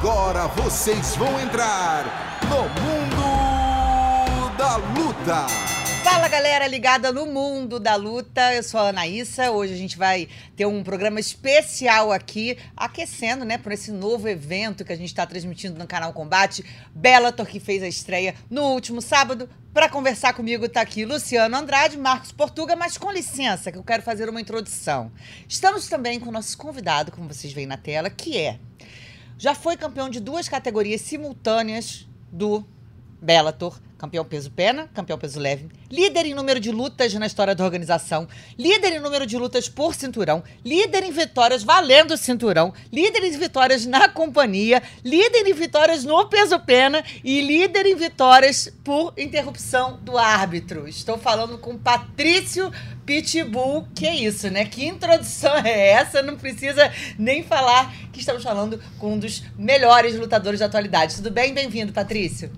Agora vocês vão entrar no Mundo da Luta. Fala galera ligada no mundo da luta, eu sou a Anaísa. Hoje a gente vai ter um programa especial aqui, aquecendo, né, por esse novo evento que a gente está transmitindo no canal Combate. Bellator que fez a estreia no último sábado. Para conversar comigo está aqui Luciano Andrade, Marcos Portuga, mas com licença que eu quero fazer uma introdução. Estamos também com o nosso convidado, como vocês veem na tela, que é já foi campeão de duas categorias simultâneas do Bellator, campeão peso pena, campeão peso leve, líder em número de lutas na história da organização, líder em número de lutas por cinturão, líder em vitórias valendo cinturão, líder em vitórias na companhia, líder em vitórias no peso pena. E líder em vitórias por interrupção do árbitro. Estou falando com Patrício Pitbull, que é isso, né? Que introdução é essa? Não precisa nem falar que estamos falando com um dos melhores lutadores da atualidade. Tudo bem? Bem-vindo, Patrício.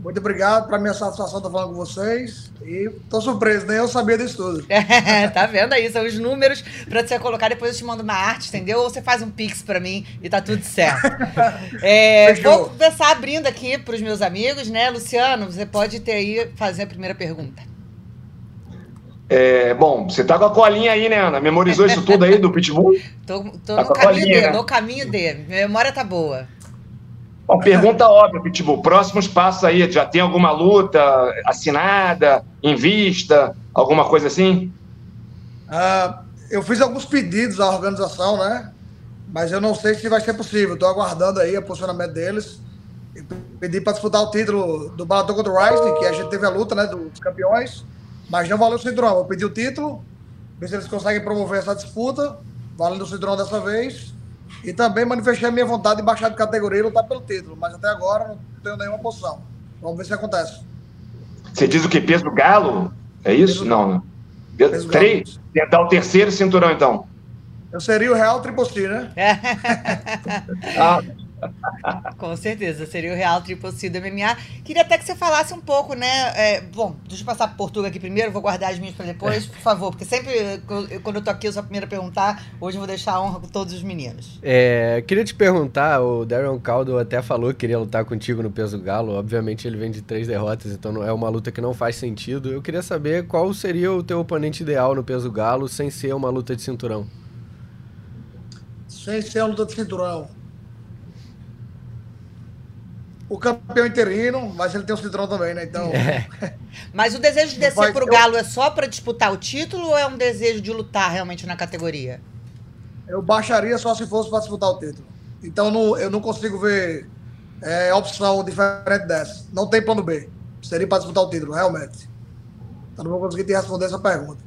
Muito obrigado, para minha satisfação estar falando com vocês. E tô surpreso, nem eu sabia disso tudo. tá vendo aí? São os números para você colocar, depois eu te mando uma arte, entendeu? Ou você faz um pix para mim e tá tudo certo. é, vou começar abrindo aqui para os meus amigos, né? Luciano, você pode ter aí, fazer a primeira pergunta. É, bom, você tá com a colinha aí, né, Ana? Memorizou isso tudo aí do Pitbull? Tô, tô tá no caminho dele, né? no caminho dele. Minha memória tá boa. Uma pergunta óbvia, Pitbull. Próximos passos aí, já tem alguma luta assinada, em vista, alguma coisa assim? Uh, eu fiz alguns pedidos à organização, né? Mas eu não sei se vai ser possível. Estou aguardando aí o posicionamento deles. Eu pedi para disputar o título do Balatão contra o Rising, que a gente teve a luta, né, dos campeões, mas não valeu o cinturão. Eu pedi o título, ver se eles conseguem promover essa disputa, valendo o cinturão dessa vez. E também manifestei a minha vontade de baixar de categoria e lutar pelo título, mas até agora não tenho nenhuma posição. Vamos ver se acontece. Você diz o que? Peso galo? É isso? Peso não, né? Peso Três? Tentar o terceiro cinturão, então. Eu seria o Real Triple né? ah, Com certeza, seria o real Triple C do MMA. Queria até que você falasse um pouco, né? É, bom, deixa eu passar por Portugal aqui primeiro, vou guardar as minhas para depois, por favor, porque sempre quando eu tô aqui eu sou a primeira a perguntar, hoje eu vou deixar a honra com todos os meninos. É, queria te perguntar, o Darren Caldo até falou que queria lutar contigo no peso galo, obviamente ele vem de três derrotas, então é uma luta que não faz sentido. Eu queria saber qual seria o teu oponente ideal no peso galo sem ser uma luta de cinturão. Sem ser uma luta de cinturão o campeão interino, mas ele tem o cinturão também, né? Então. É. Mas o desejo de descer para o Galo é só para disputar o título ou é um desejo de lutar realmente na categoria? Eu baixaria só se fosse para disputar o título. Então não, eu não consigo ver é, opção diferente dessa. Não tem plano B. Seria para disputar o título, realmente. Então não vou conseguir te responder essa pergunta.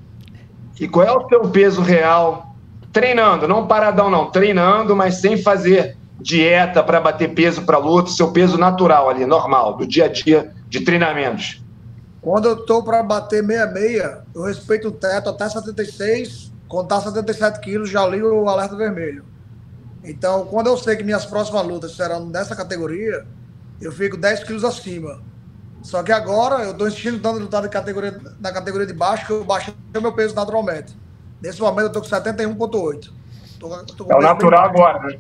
E qual é o teu peso real? Treinando, não paradão, não. Treinando, mas sem fazer dieta para bater peso para luta, seu peso natural ali, normal, do dia a dia de treinamentos? Quando eu estou para bater 66, eu respeito o teto até 76, contar 77 quilos, já ligo o alerta vermelho. Então, quando eu sei que minhas próximas lutas serão nessa categoria, eu fico 10 quilos acima. Só que agora eu estou insistindo tanto em lutar de categoria, na categoria de baixo que eu baixei o meu peso naturalmente. Nesse momento eu estou com 71,8. É o natural agora, né?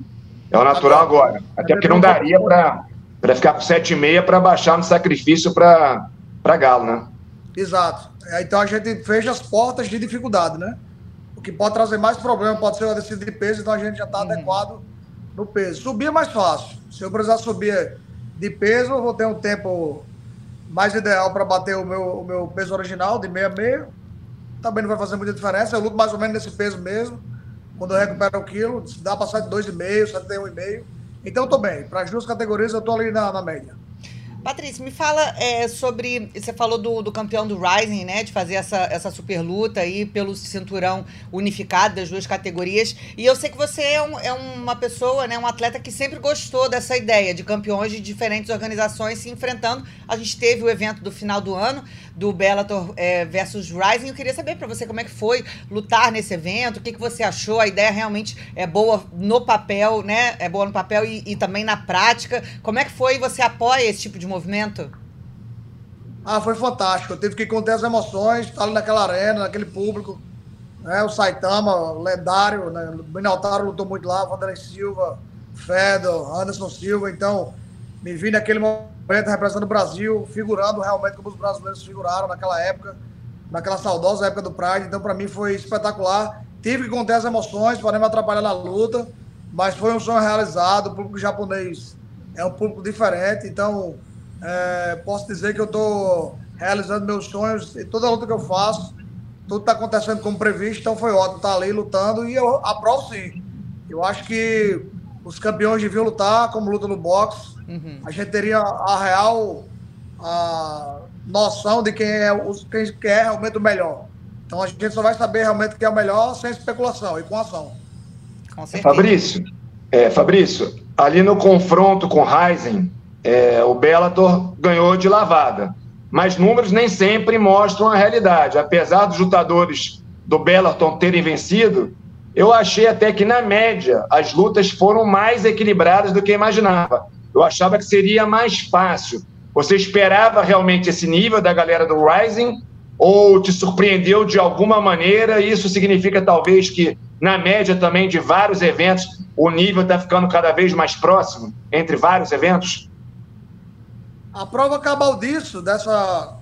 É o natural agora. Até porque não daria para ficar com 7,5 para baixar no sacrifício para Galo, né? Exato. É, então a gente fecha as portas de dificuldade, né? O que pode trazer mais problema pode ser o descida de peso, então a gente já está uhum. adequado no peso. Subir é mais fácil. Se eu precisar subir de peso, eu vou ter um tempo mais ideal para bater o meu, o meu peso original de 66. Também não vai fazer muita diferença. Eu luto mais ou menos nesse peso mesmo. Quando eu recupero o quilo, dá para sair de 2,5, 71,5. Então, tô bem. Para as duas categorias, eu tô ali na, na média. Patrícia, me fala é, sobre. Você falou do, do campeão do Rising, né? De fazer essa, essa super luta aí pelo cinturão unificado das duas categorias. E eu sei que você é, um, é uma pessoa, né? Um atleta que sempre gostou dessa ideia de campeões de diferentes organizações se enfrentando. A gente teve o evento do final do ano, do Bellator é, versus Rising. Eu queria saber para você como é que foi lutar nesse evento, o que, que você achou. A ideia realmente é boa no papel, né? É boa no papel e, e também na prática. Como é que foi? Você apoia esse tipo de movimento? Ah, foi fantástico. Eu tive que conter as emoções, estar ali naquela arena, naquele público. Né? O Saitama, lendário, né? o Minotauro lutou muito lá, o Vanderlei Silva, Fedor, Anderson Silva. Então, me vi naquele momento representando o Brasil, figurando realmente como os brasileiros figuraram naquela época, naquela saudosa época do Pride. Então, para mim, foi espetacular. Tive que conter as emoções me atrapalhar na luta, mas foi um sonho realizado. O público japonês é um público diferente, então é, posso dizer que eu estou realizando meus sonhos e toda luta que eu faço, tudo está acontecendo como previsto, então foi ótimo estar tá ali lutando e eu aprovo sim. Eu acho que os campeões deviam lutar como luta no boxe. Uhum. A gente teria a real a noção de quem é, quem, quem é realmente o melhor. Então a gente só vai saber realmente quem é o melhor sem especulação e com ação. Com Fabrício, é, Fabrício, ali no confronto com Ryzen, é, o Bellator ganhou de lavada. Mas números nem sempre mostram a realidade. Apesar dos lutadores do Bellator terem vencido, eu achei até que, na média, as lutas foram mais equilibradas do que imaginava. Eu achava que seria mais fácil. Você esperava realmente esse nível da galera do Rising ou te surpreendeu de alguma maneira? Isso significa talvez que, na média também de vários eventos, o nível está ficando cada vez mais próximo entre vários eventos? A prova cabal disso, dessa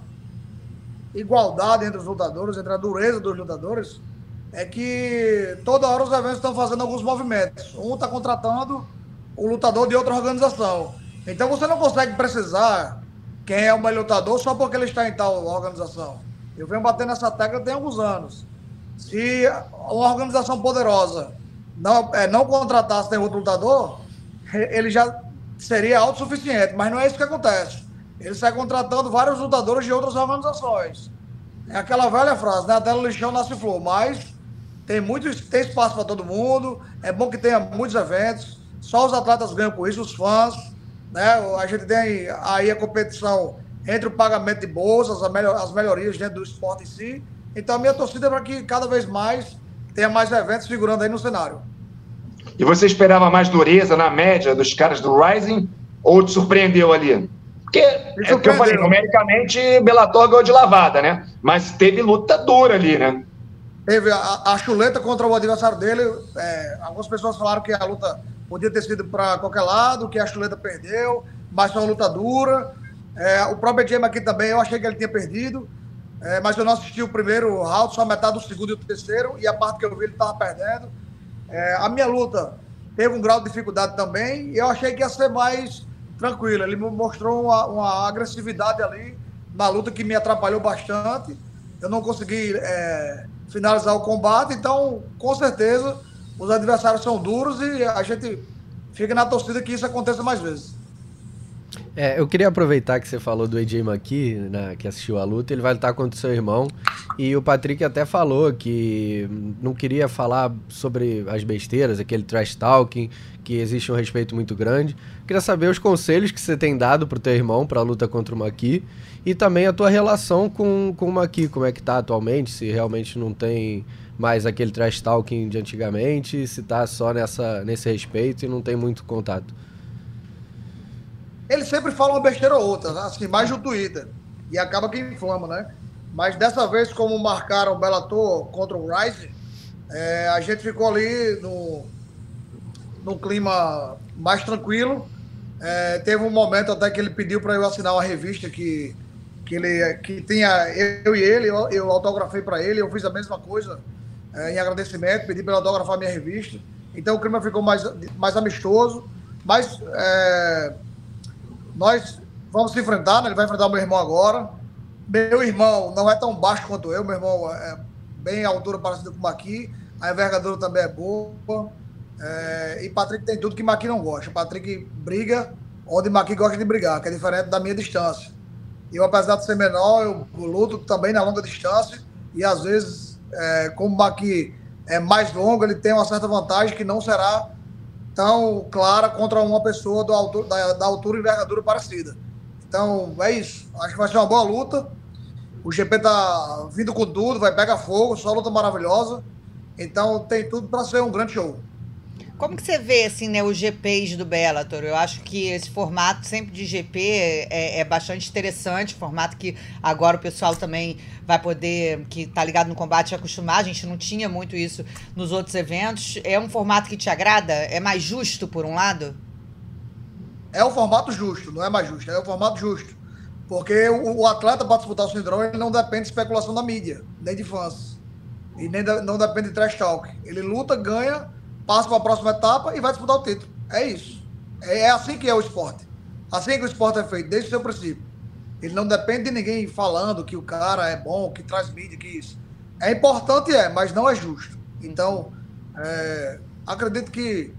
igualdade entre os lutadores, entre a dureza dos lutadores, é que toda hora os eventos estão fazendo alguns movimentos. Um está contratando o lutador de outra organização. Então você não consegue precisar quem é o melhor lutador só porque ele está em tal organização. Eu venho batendo nessa tecla tem alguns anos. Se uma organização poderosa não, é, não contratasse tem outro lutador, ele já seria autossuficiente, mas não é isso que acontece. Ele sai contratando vários lutadores de outras organizações. É aquela velha frase, né? Até no lixão nasce flor, mas tem, muito, tem espaço para todo mundo, é bom que tenha muitos eventos, só os atletas ganham com isso, os fãs, né? A gente tem aí a competição entre o pagamento de bolsas, as melhorias dentro do esporte em si. Então a minha torcida é para que cada vez mais tenha mais eventos figurando aí no cenário. E você esperava mais dureza na média dos caras do Rising ou te surpreendeu ali? Porque, é o que eu falei, numericamente, Bellator ganhou de lavada, né? Mas teve luta dura ali, né? Teve a, a chuleta contra o adversário dele. É, algumas pessoas falaram que a luta podia ter sido para qualquer lado, que a chuleta perdeu, mas foi uma luta dura. É, o próprio James aqui também, eu achei que ele tinha perdido, é, mas eu não assisti o primeiro round, só a metade do segundo e o terceiro, e a parte que eu vi ele estava perdendo. É, a minha luta teve um grau de dificuldade também, e eu achei que ia ser mais tranquilo. Ele mostrou uma, uma agressividade ali na luta que me atrapalhou bastante. Eu não consegui é, finalizar o combate, então, com certeza, os adversários são duros e a gente fica na torcida que isso aconteça mais vezes. É, eu queria aproveitar que você falou do AJ McKee, né, que assistiu a luta, ele vai lutar contra o seu irmão. E o Patrick até falou que não queria falar sobre as besteiras, aquele trash talking, que existe um respeito muito grande. Queria saber os conselhos que você tem dado pro teu irmão para a luta contra o Maqui e também a tua relação com, com o Maqui, como é que tá atualmente, se realmente não tem mais aquele trash talking de antigamente, se tá só nessa, nesse respeito e não tem muito contato. Ele sempre fala uma besteira ou outra, né? assim, mais no Twitter. E acaba que inflama, né? Mas dessa vez, como marcaram o Bellator contra o Rice, é, a gente ficou ali no, no clima mais tranquilo. É, teve um momento até que ele pediu para eu assinar uma revista que, que, ele, que tinha eu e ele, eu, eu autografei para ele, eu fiz a mesma coisa é, em agradecimento, pedi para ele autografar minha revista. Então o clima ficou mais, mais amistoso. Mas é, nós vamos se enfrentar, né? ele vai enfrentar o meu irmão agora. Meu irmão não é tão baixo quanto eu, meu irmão é bem a altura parecida com o Maqui, a envergadura também é boa. É, e Patrick tem tudo que Maqui não gosta. Patrick briga onde Maqui gosta de brigar, que é diferente da minha distância. Eu, apesar de ser menor, eu luto também na longa distância e às vezes, é, como Maqui é mais longo, ele tem uma certa vantagem que não será tão clara contra uma pessoa do da, da altura e envergadura parecida. Então, é isso. Acho que vai ser uma boa luta. O GP tá vindo com tudo, vai pegar fogo, só luta maravilhosa. Então, tem tudo para ser um grande show. Como que você vê, assim, né, os GPs do Bellator? Eu acho que esse formato sempre de GP é, é, bastante interessante, formato que agora o pessoal também vai poder, que tá ligado no combate, acostumar. A gente não tinha muito isso nos outros eventos. É um formato que te agrada? É mais justo, por um lado? É um formato justo, não é mais justo, é um formato justo. Porque o, o atleta, para disputar o síndrome, ele não depende de especulação da mídia, nem de fãs. E nem não depende de trash talk. Ele luta, ganha passa para a próxima etapa e vai disputar o título. É isso. É, é assim que é o esporte. Assim que o esporte é feito, desde o seu princípio. Ele não depende de ninguém falando que o cara é bom, que traz mídia, que isso. É importante, é, mas não é justo. Então, é, acredito que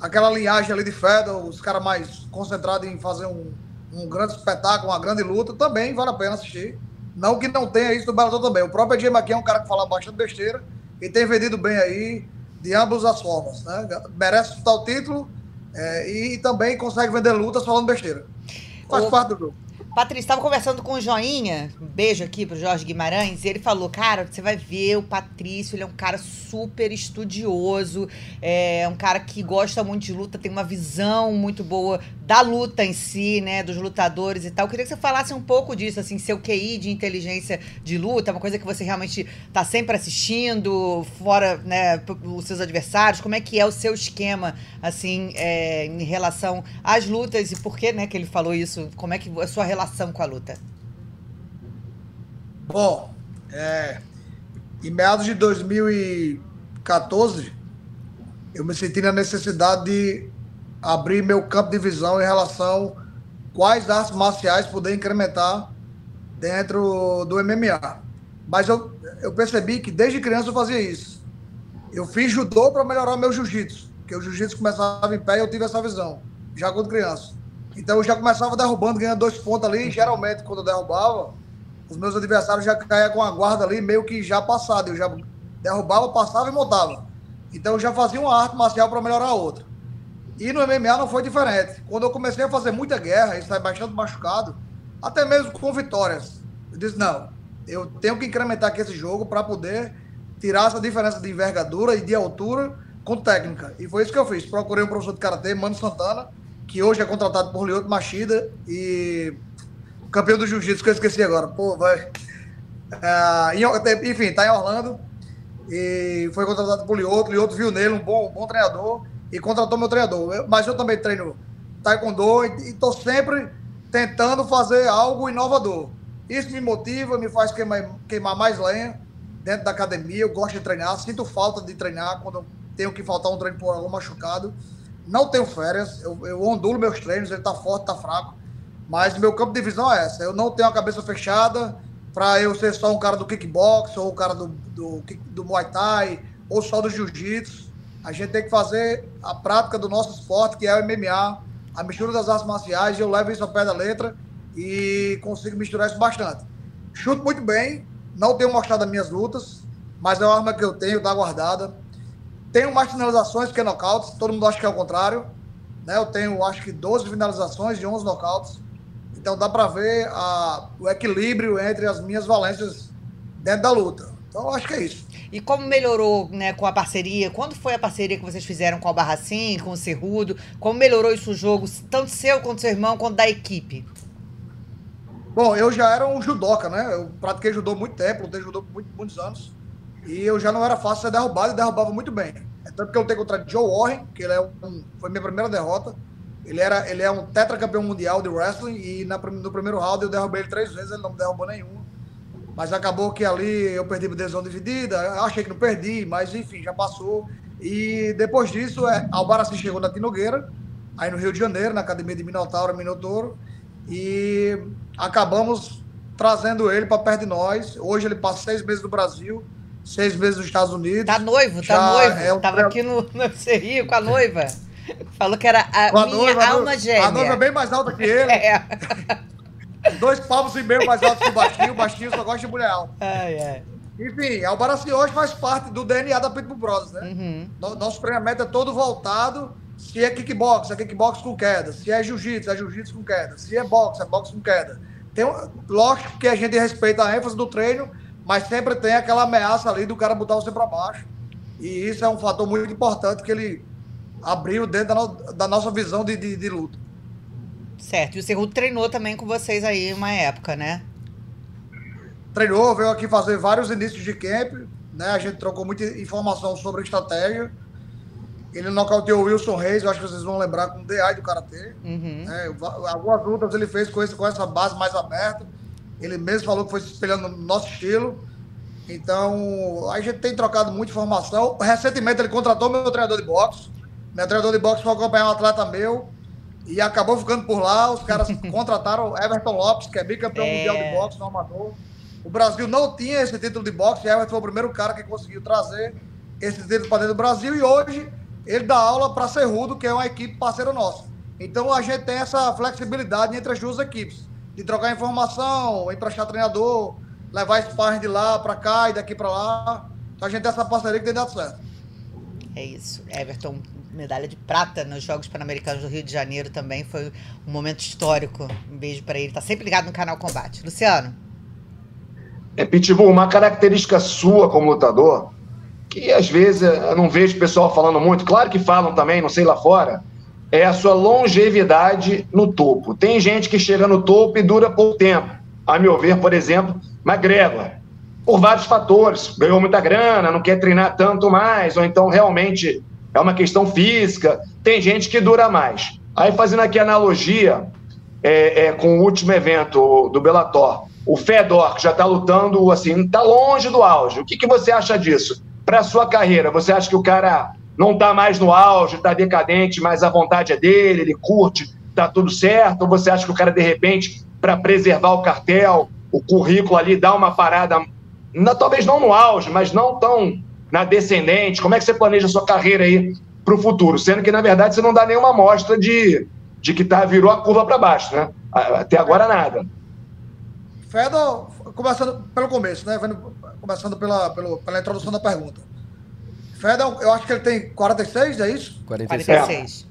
aquela linhagem ali de Fedor, os caras mais concentrados em fazer um, um grande espetáculo, uma grande luta, também vale a pena assistir. Não que não tenha isso no Bellator também. O próprio Edgar aqui é um cara que fala bastante besteira e tem vendido bem aí de ambas as formas. Né? Merece o título é, e também consegue vender lutas falando besteira. Faz o... parte do jogo. Patrícia, estava conversando com o Joinha, um beijo aqui pro Jorge Guimarães, e ele falou, cara, você vai ver o Patrício, ele é um cara super estudioso, é um cara que gosta muito de luta, tem uma visão muito boa da luta em si, né, dos lutadores e tal. Eu queria que você falasse um pouco disso, assim, seu QI de inteligência de luta, uma coisa que você realmente está sempre assistindo, fora, né, os seus adversários, como é que é o seu esquema, assim, é, em relação às lutas e por que, né, que ele falou isso, como é que a sua relação relação com a luta? Bom, é, em meados de 2014, eu me senti na necessidade de abrir meu campo de visão em relação quais artes marciais poder incrementar dentro do MMA. Mas eu, eu percebi que desde criança eu fazia isso. Eu fiz judô para melhorar o meu jiu-jitsu, porque o jiu-jitsu começava em pé e eu tive essa visão, já quando criança. Então eu já começava derrubando, ganhando dois pontos ali. Geralmente, quando eu derrubava, os meus adversários já caíam com a guarda ali, meio que já passado. Eu já derrubava, passava e montava. Então eu já fazia uma arte marcial para melhorar a outra. E no MMA não foi diferente. Quando eu comecei a fazer muita guerra, e sair bastante machucado, até mesmo com vitórias, eu disse: não, eu tenho que incrementar aqui esse jogo para poder tirar essa diferença de envergadura e de altura com técnica. E foi isso que eu fiz. Procurei um professor de karatê, Mano Santana, que hoje é contratado por Lyoto Machida e campeão do jiu-jitsu, que eu esqueci agora. Pô, vai. Uh, enfim, tá em Orlando e foi contratado por Lyoto. Lyoto viu nele um bom, um bom treinador e contratou meu treinador. Mas eu também treino taekwondo e estou sempre tentando fazer algo inovador. Isso me motiva, me faz queimar, queimar mais lenha dentro da academia. Eu gosto de treinar, sinto falta de treinar quando tenho que faltar um treino por algum machucado. Não tenho férias, eu, eu ondulo meus treinos, ele tá forte, tá fraco. Mas meu campo de visão é essa. Eu não tenho a cabeça fechada para eu ser só um cara do kickbox, ou um cara do, do, do Muay Thai, ou só do Jiu-Jitsu. A gente tem que fazer a prática do nosso esporte, que é o MMA, a mistura das artes marciais. Eu levo isso ao pé da letra e consigo misturar isso bastante. Chuto muito bem, não tenho mostrado as minhas lutas, mas é uma arma que eu tenho, tá guardada tenho mais finalizações que nocautes, todo mundo acha que é o contrário. Né? Eu tenho, acho que 12 finalizações de 11 nocautes. Então dá para ver a, o equilíbrio entre as minhas valências dentro da luta. Então acho que é isso. E como melhorou né, com a parceria? Quando foi a parceria que vocês fizeram com o Barracim, com o Cerrudo? Como melhorou isso o jogo, tanto seu quanto seu irmão, quanto da equipe? Bom, eu já era um judoca, né? Eu pratiquei judô muito tempo, lutei judô por muito, muitos anos. E eu já não era fácil ser derrubado e derrubava muito bem. É tanto que eu tenho contra Joe Warren, que ele é um, foi minha primeira derrota. Ele, era, ele é um tetracampeão mundial de wrestling e na, no primeiro round eu derrubei ele três vezes, ele não me derrubou nenhuma. Mas acabou que ali eu perdi por decisão dividida, achei que não perdi, mas enfim, já passou. E depois disso, é, Albaracim chegou na Tinogueira, aí no Rio de Janeiro, na Academia de Minotauro, Minotouro, e acabamos trazendo ele para perto de nós. Hoje ele passa seis meses no Brasil, seis meses nos Estados Unidos. Tá noivo, tá noivo. É um Tava aqui no, no Rio com a noiva. Falou que era a, a minha noiva, alma gêmea. A noiva é bem mais alta que ele. É. Dois palmos e meio mais altos que o Baixinho. O Baixinho só gosta de mulher alta. Ai, ai. Enfim, Albaracin hoje faz parte do DNA da Pitbull Brothers, né? Uhum. Nosso treinamento é todo voltado se é kickbox, é kickbox com queda. Se é jiu-jitsu, é jiu-jitsu com queda. Se é boxe, é boxe com queda. Tem, lógico que a gente respeita a ênfase do treino, mas sempre tem aquela ameaça ali do cara botar você para baixo. E isso é um fator muito importante que ele abriu dentro da, no, da nossa visão de, de, de, luta. Certo. E o Cerrudo treinou também com vocês aí uma época, né? Treinou, veio aqui fazer vários inícios de camp, né? A gente trocou muita informação sobre estratégia. Ele nocauteou o Wilson Reis, eu acho que vocês vão lembrar com o DI do Karatê. Uhum. É, algumas lutas ele fez com, esse, com essa base mais aberta. Ele mesmo falou que foi se espelhando no nosso estilo. Então, a gente tem trocado muita informação. Recentemente ele contratou meu treinador de boxe. Meu treinador de boxe foi acompanhar um atleta meu e acabou ficando por lá. Os caras contrataram Everton Lopes, que é bicampeão é... mundial de boxe no amador. O Brasil não tinha esse título de boxe. Everton foi o primeiro cara que conseguiu trazer esse título para dentro do Brasil. E hoje ele dá aula para Cerrudo, que é uma equipe parceira nossa. Então a gente tem essa flexibilidade entre as duas equipes, de trocar informação, emprestar treinador, levar sparring de lá para cá e daqui para lá. Então a gente tem essa parceria que tem dado certo. É isso. Everton, medalha de prata nos Jogos Pan-Americanos do Rio de Janeiro também foi um momento histórico. Um beijo para ele. Tá sempre ligado no canal Combate. Luciano. É, Pitbull, uma característica sua como lutador que às vezes eu não vejo o pessoal falando muito, claro que falam também, não sei lá fora, é a sua longevidade no topo. Tem gente que chega no topo e dura pouco tempo. A meu ver, por exemplo, McGregor, por vários fatores, ganhou muita grana, não quer treinar tanto mais, ou então realmente é uma questão física. Tem gente que dura mais. Aí fazendo aqui analogia é, é, com o último evento do Bellator, o Fedor, que já está lutando, assim, está longe do auge. O que, que você acha disso? para sua carreira? Você acha que o cara não está mais no auge, está decadente, mas a vontade é dele, ele curte, está tudo certo? Ou você acha que o cara, de repente, para preservar o cartel, o currículo ali, dá uma parada, não, talvez não no auge, mas não tão na descendente? Como é que você planeja a sua carreira aí para o futuro? Sendo que, na verdade, você não dá nenhuma amostra de, de que tá, virou a curva para baixo, né? Até agora, nada. Fedor, começando pelo começo, né? começando pela, pela, pela introdução da pergunta. Fedor, eu acho que ele tem 46, é isso? 46. 46.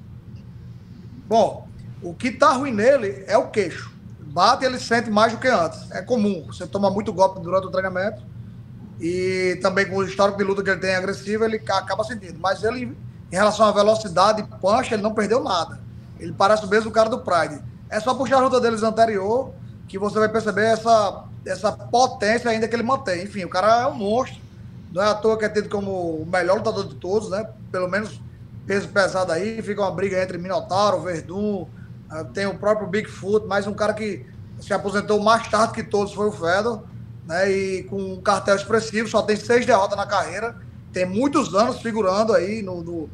Bom, o que tá ruim nele é o queixo. Bate e ele sente mais do que antes. É comum. Você toma muito golpe durante o treinamento e também com o histórico de luta que ele tem agressivo, ele acaba sentindo. Mas ele, em relação à velocidade e punch, ele não perdeu nada. Ele parece o mesmo cara do Pride. É só puxar a luta deles anterior que você vai perceber essa, essa potência ainda que ele mantém. Enfim, o cara é um monstro. Não é à toa que é tido como o melhor lutador de todos, né? Pelo menos peso pesado aí. Fica uma briga entre Minotauro, Verdun, ah, tem o próprio Bigfoot, mas um cara que se aposentou mais tarde que todos foi o Fedor, né? E com um cartel expressivo, só tem seis derrotas na carreira. Tem muitos anos figurando aí no, no,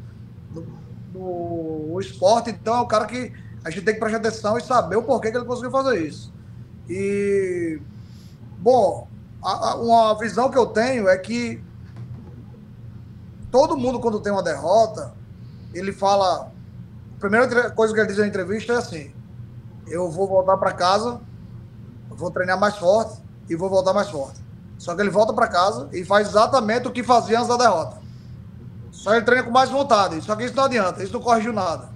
no, no esporte, então é um cara que a gente tem que prestar atenção e saber o porquê que ele conseguiu fazer isso. E, bom, a, a, uma visão que eu tenho é que todo mundo, quando tem uma derrota, ele fala. A primeira coisa que ele diz na entrevista é assim: eu vou voltar para casa, vou treinar mais forte e vou voltar mais forte. Só que ele volta para casa e faz exatamente o que fazia antes da derrota. Só ele treina com mais vontade. Só que isso não adianta, isso não corrigiu nada.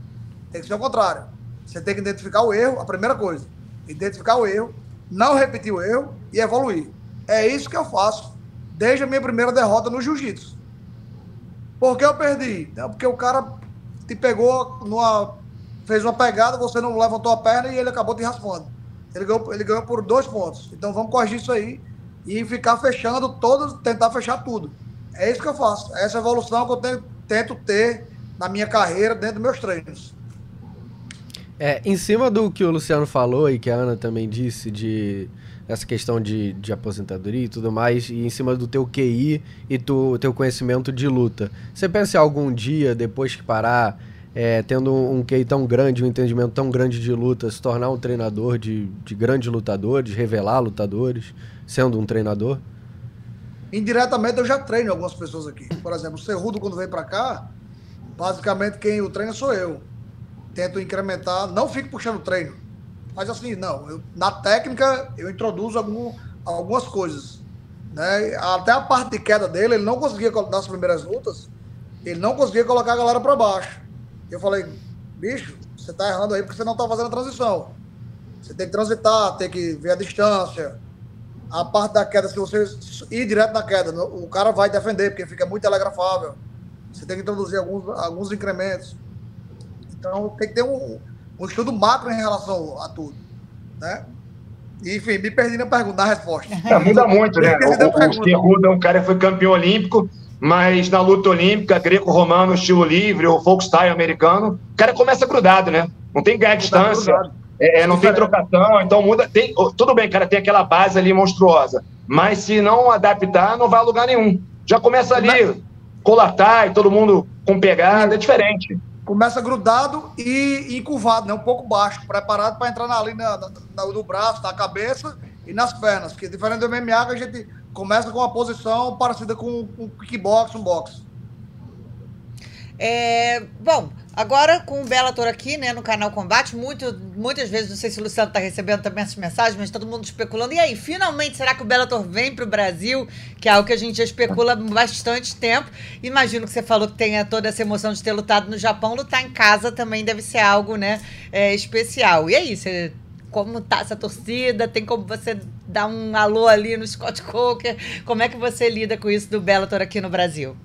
Tem que ser o contrário. Você tem que identificar o erro, a primeira coisa identificar o erro, não repetir o erro e evoluir. É isso que eu faço desde a minha primeira derrota no jiu-jitsu. Por que eu perdi? Porque o cara te pegou numa. fez uma pegada, você não levantou a perna e ele acabou te raspando. Ele ganhou, ele ganhou por dois pontos. Então vamos corrigir isso aí e ficar fechando todos, tentar fechar tudo. É isso que eu faço. É essa evolução que eu tenho, tento ter na minha carreira dentro dos meus treinos. É, em cima do que o Luciano falou e que a Ana também disse de essa questão de, de aposentadoria e tudo mais, e em cima do teu QI e do teu conhecimento de luta. Você pensa algum dia, depois que parar, é, tendo um, um QI tão grande, um entendimento tão grande de luta, se tornar um treinador de, de grandes lutadores, revelar lutadores, sendo um treinador? Indiretamente eu já treino algumas pessoas aqui. Por exemplo, o Cerrudo, quando vem para cá, basicamente quem o treina sou eu tento incrementar, não fico puxando treino. Mas assim, não, eu, na técnica eu introduzo algum, algumas coisas. Né? Até a parte de queda dele, ele não conseguia, nas primeiras lutas, ele não conseguia colocar a galera para baixo. Eu falei, bicho, você tá errando aí porque você não tá fazendo a transição. Você tem que transitar, tem que ver a distância. A parte da queda, se você ir direto na queda, o cara vai defender, porque fica muito telegrafável. Você tem que introduzir alguns, alguns incrementos. Então tem que ter um, um estudo macro em relação a tudo. Né? Enfim, me perdi na pergunta, na resposta. É, muda muito, né? O, o Cerrudo é um cara que foi campeão olímpico, mas na luta olímpica, greco-romano, estilo livre, ou folk style americano, o cara começa grudado, né? Não tem ganhar distância, é, é, não tem trocação, então muda. Tem, tudo bem, cara, tem aquela base ali monstruosa, mas se não adaptar, não vai a lugar nenhum. Já começa ali, colatar e todo mundo com pegada, é diferente começa grudado e encurvado, né? um pouco baixo, preparado para entrar na, na, no braço, na cabeça e nas pernas. Que diferente do MMA, a gente começa com uma posição parecida com um kickbox, um boxe. É, bom, agora com o Bellator aqui, né, no canal Combate, muito, muitas vezes, não sei se o Luciano tá recebendo também essas mensagens, mas todo mundo especulando. E aí, finalmente, será que o Bellator vem pro Brasil? Que é algo que a gente já especula há bastante tempo. Imagino que você falou que tenha toda essa emoção de ter lutado no Japão, lutar em casa também deve ser algo, né, é, especial. E aí, você como tá essa torcida? Tem como você dar um alô ali no Scott Coker? Como é que você lida com isso do Bellator aqui no Brasil?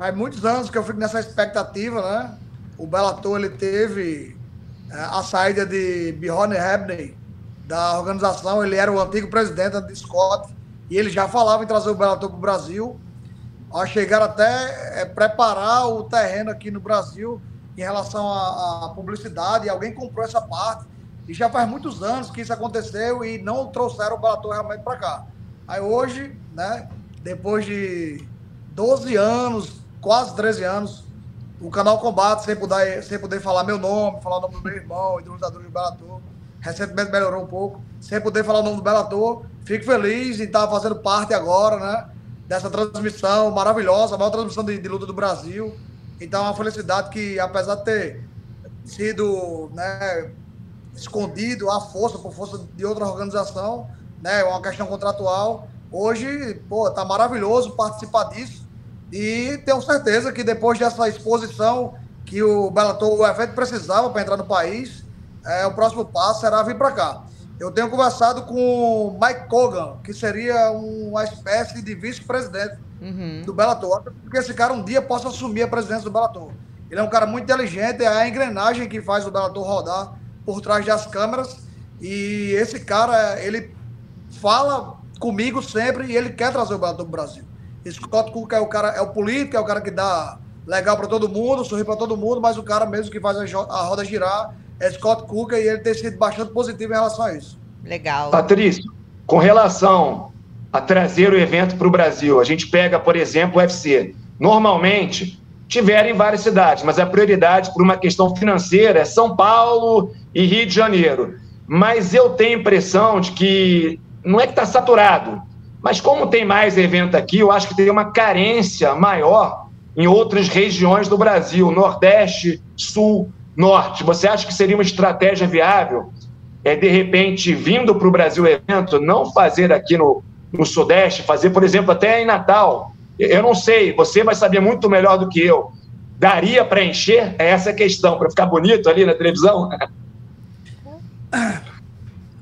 Faz muitos anos que eu fico nessa expectativa, né? O Bellator, ele teve é, a saída de Bjorn Hebney da organização, ele era o antigo presidente de Scott, e ele já falava em trazer o Bellator para o Brasil. A chegar até é, preparar o terreno aqui no Brasil em relação à, publicidade, e alguém comprou essa parte. E já faz muitos anos que isso aconteceu e não trouxeram o Bellator realmente para cá. Aí hoje, né, depois de 12 anos quase 13 anos, o canal Combate, sem poder, sem poder falar meu nome, falar o nome do meu irmão e do lutador do Bellator. Recentemente melhorou um pouco, sem poder falar o nome do Bellator. Fico feliz em estar fazendo parte agora, né? Dessa transmissão maravilhosa, a maior transmissão de, de luta do Brasil. Então, é uma felicidade que, apesar de ter sido né, escondido à força, por força de outra organização, né, uma questão contratual, hoje, pô, tá maravilhoso participar disso e tenho certeza que depois dessa exposição que o Bellator, o evento precisava para entrar no país, é, o próximo passo será vir para cá. Eu tenho conversado com o Mike Cogan, que seria uma espécie de vice-presidente uhum. do Bellator, porque esse cara um dia possa assumir a presidência do Bellator. Ele é um cara muito inteligente, é a engrenagem que faz o Bellator rodar por trás das câmeras. E esse cara, ele fala comigo sempre e ele quer trazer o Bellator para o Brasil. Scott Cook é o cara, é o político, é o cara que dá legal para todo mundo, sorri para todo mundo, mas o cara mesmo que faz a roda girar é Scott Cook e ele tem sido bastante positivo em relação a isso. Legal. Patrício, com relação a trazer o evento para o Brasil, a gente pega, por exemplo, o UFC. Normalmente, tiveram em várias cidades, mas a prioridade por uma questão financeira é São Paulo e Rio de Janeiro. Mas eu tenho a impressão de que não é que está saturado, mas como tem mais evento aqui, eu acho que tem uma carência maior em outras regiões do Brasil, Nordeste, Sul, Norte. Você acha que seria uma estratégia viável, é, de repente, vindo para o Brasil evento, não fazer aqui no, no Sudeste, fazer, por exemplo, até em Natal? Eu não sei, você vai saber muito melhor do que eu. Daria para encher? É essa a questão, para ficar bonito ali na televisão?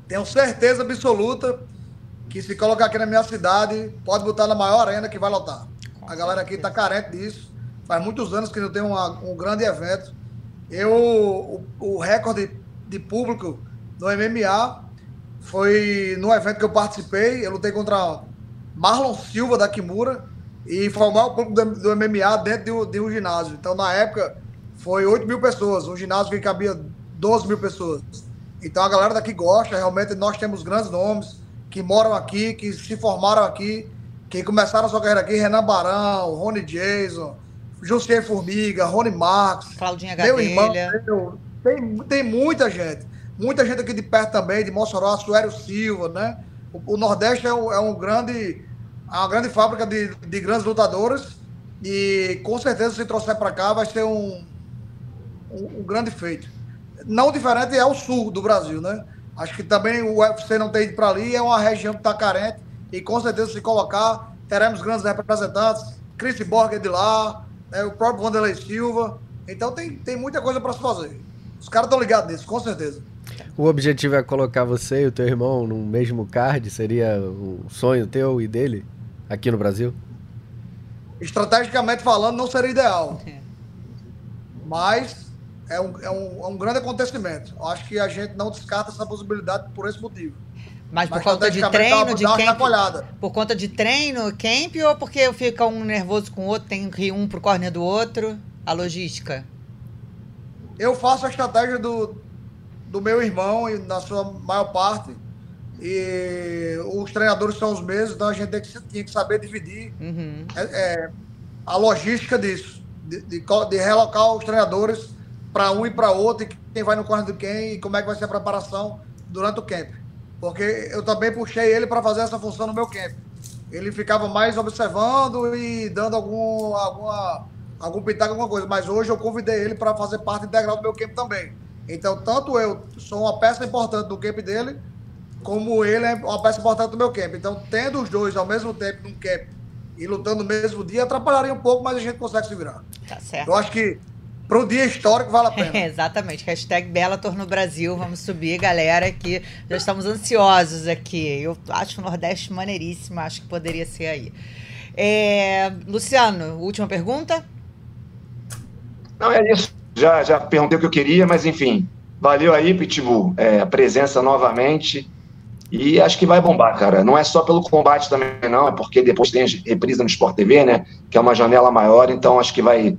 Tenho certeza absoluta que se colocar aqui na minha cidade, pode botar na maior arena que vai lotar. A galera aqui está carente disso. Faz muitos anos que não tem uma, um grande evento. Eu, o, o recorde de público no MMA foi no evento que eu participei. Eu lutei contra Marlon Silva da Kimura e foi o maior público do, do MMA dentro de, de, um ginásio. Então, na época, foi 8 mil pessoas. Um ginásio que cabia 12 mil pessoas. Então, a galera daqui gosta. Realmente, nós temos grandes nomes que moram aqui, que se formaram aqui, que começaram a sua carreira aqui, Renan Barão, Rony Jason, José Formiga, Rony Marcos, Claudinha Gadelha. Meu irmão, meu, tem, tem muita gente. Muita gente aqui de perto também, de Mossoró, Suério Silva, né? O, o Nordeste é um, é um, grande, é uma grande fábrica de, de grandes lutadores e com certeza se trouxer para cá vai ser um, um, um grande feito. Não diferente é o sul do Brasil, né? Acho que também o UFC não tem ido para ali, é uma região que está carente e com certeza se colocar, teremos grandes representantes, Chris Borger de lá, né, o próprio Vanderlei Silva. Então tem, tem muita coisa para se fazer. Os caras estão ligados nisso, com certeza. O objetivo é colocar você e o teu irmão no mesmo card? Seria o sonho teu e dele aqui no Brasil? Estrategicamente falando, não seria ideal. Mas é um, é um, é um grande acontecimento. Eu acho que a gente não descarta essa possibilidade por esse motivo. Mas por conta de treino, de camp, por conta de treino, camp ou porque fica um nervoso com o outro, tem que ir um pro corner do outro? A logística? Eu faço a estratégia do, do meu irmão, e na sua maior parte, e os treinadores são os mesmos, então a gente tem que, tem que saber dividir uhum. é, é, a logística disso, de, de, de relocar os treinadores para um e para outro, e quem vai no corner do quem, e como é que vai ser a preparação durante o camp. Porque eu também puxei ele para fazer essa função no meu camp. Ele ficava mais observando e dando algum, alguma, algum pitaco, alguma coisa. Mas hoje eu convidei ele para fazer parte integral do meu camp também. Então, tanto eu sou uma peça importante do camp dele, como ele é uma peça importante do meu camp. Então, tendo os dois ao mesmo tempo num camp e lutando no mesmo dia, atrapalharia um pouco, mas a gente consegue se virar. Tá certo. Eu acho que para o dia histórico vale a pena. É, exatamente. Hashtag Bellator no Brasil. Vamos subir, galera, que já estamos ansiosos aqui. Eu acho o Nordeste maneiríssimo, acho que poderia ser aí. É, Luciano, última pergunta? Não, é isso. Já, já perguntei o que eu queria, mas enfim. Valeu aí, Pitbull, é, a presença novamente. E acho que vai bombar, cara. Não é só pelo combate também, não, é porque depois tem a reprisa no Sport TV, né? Que é uma janela maior, então acho que vai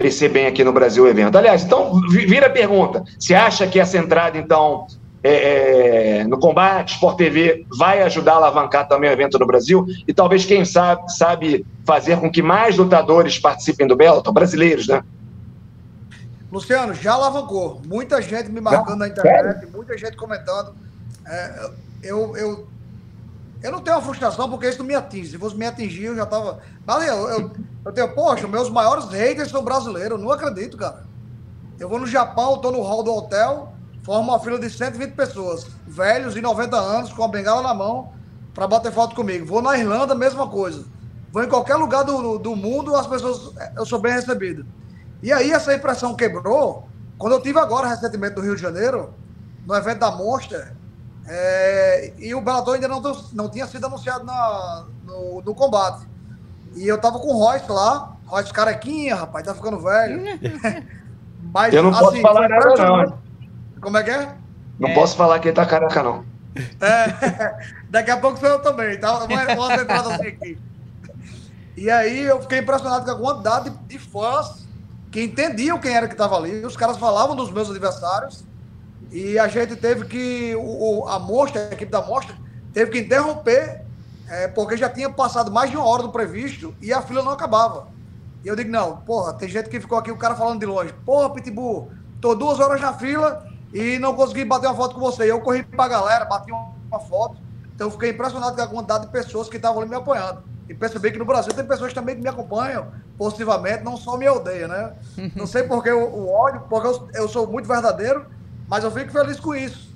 crescer bem aqui no Brasil o evento. Aliás, então, vira a pergunta. Você acha que essa entrada, então, é, é, no combate, Sport TV, vai ajudar a alavancar também o evento no Brasil? E talvez, quem sabe, sabe fazer com que mais lutadores participem do Bellator, brasileiros, né? Luciano, já alavancou. Muita gente me marcando na internet, muita gente comentando. É, eu, eu eu não tenho uma frustração porque isso não me atinge. Se fosse me atingir, eu já tava. Mas eu, eu, eu tenho, poxa, meus maiores haters são brasileiros. Eu não acredito, cara. Eu vou no Japão, tô no hall do hotel, formo uma fila de 120 pessoas, velhos e 90 anos, com a bengala na mão, para bater foto comigo. Vou na Irlanda, mesma coisa. Vou em qualquer lugar do, do mundo, as pessoas. Eu sou bem recebido. E aí essa impressão quebrou quando eu tive agora recentemente no Rio de Janeiro, no evento da Monster, é, e o Bellator ainda não, não tinha sido anunciado na, no, no combate. E eu tava com o Royce lá, Royce carequinha, rapaz, tá ficando velho. Mas, eu não assim, posso falar nada, não. Como é que é? Não é. posso falar que ele tá careca, não. É, daqui a pouco sou eu também, tá? Uma, uma entrada assim aqui. E aí eu fiquei impressionado com a quantidade de fãs que entendiam quem era que estava ali. Os caras falavam dos meus adversários e a gente teve que, o, a mostra, a equipe da mostra, teve que interromper, é, porque já tinha passado mais de uma hora do previsto e a fila não acabava. E eu digo, não, porra, tem gente que ficou aqui, o cara falando de longe. Porra, Pitbull, tô duas horas na fila e não consegui bater uma foto com você. E eu corri pra galera, bati uma foto. Então eu fiquei impressionado com a quantidade de pessoas que estavam ali me apoiando. E percebi que no Brasil tem pessoas também que me acompanham positivamente, não só me odeiam, né? Não sei porque o, o ódio, porque eu, eu sou muito verdadeiro mas eu fico feliz com isso.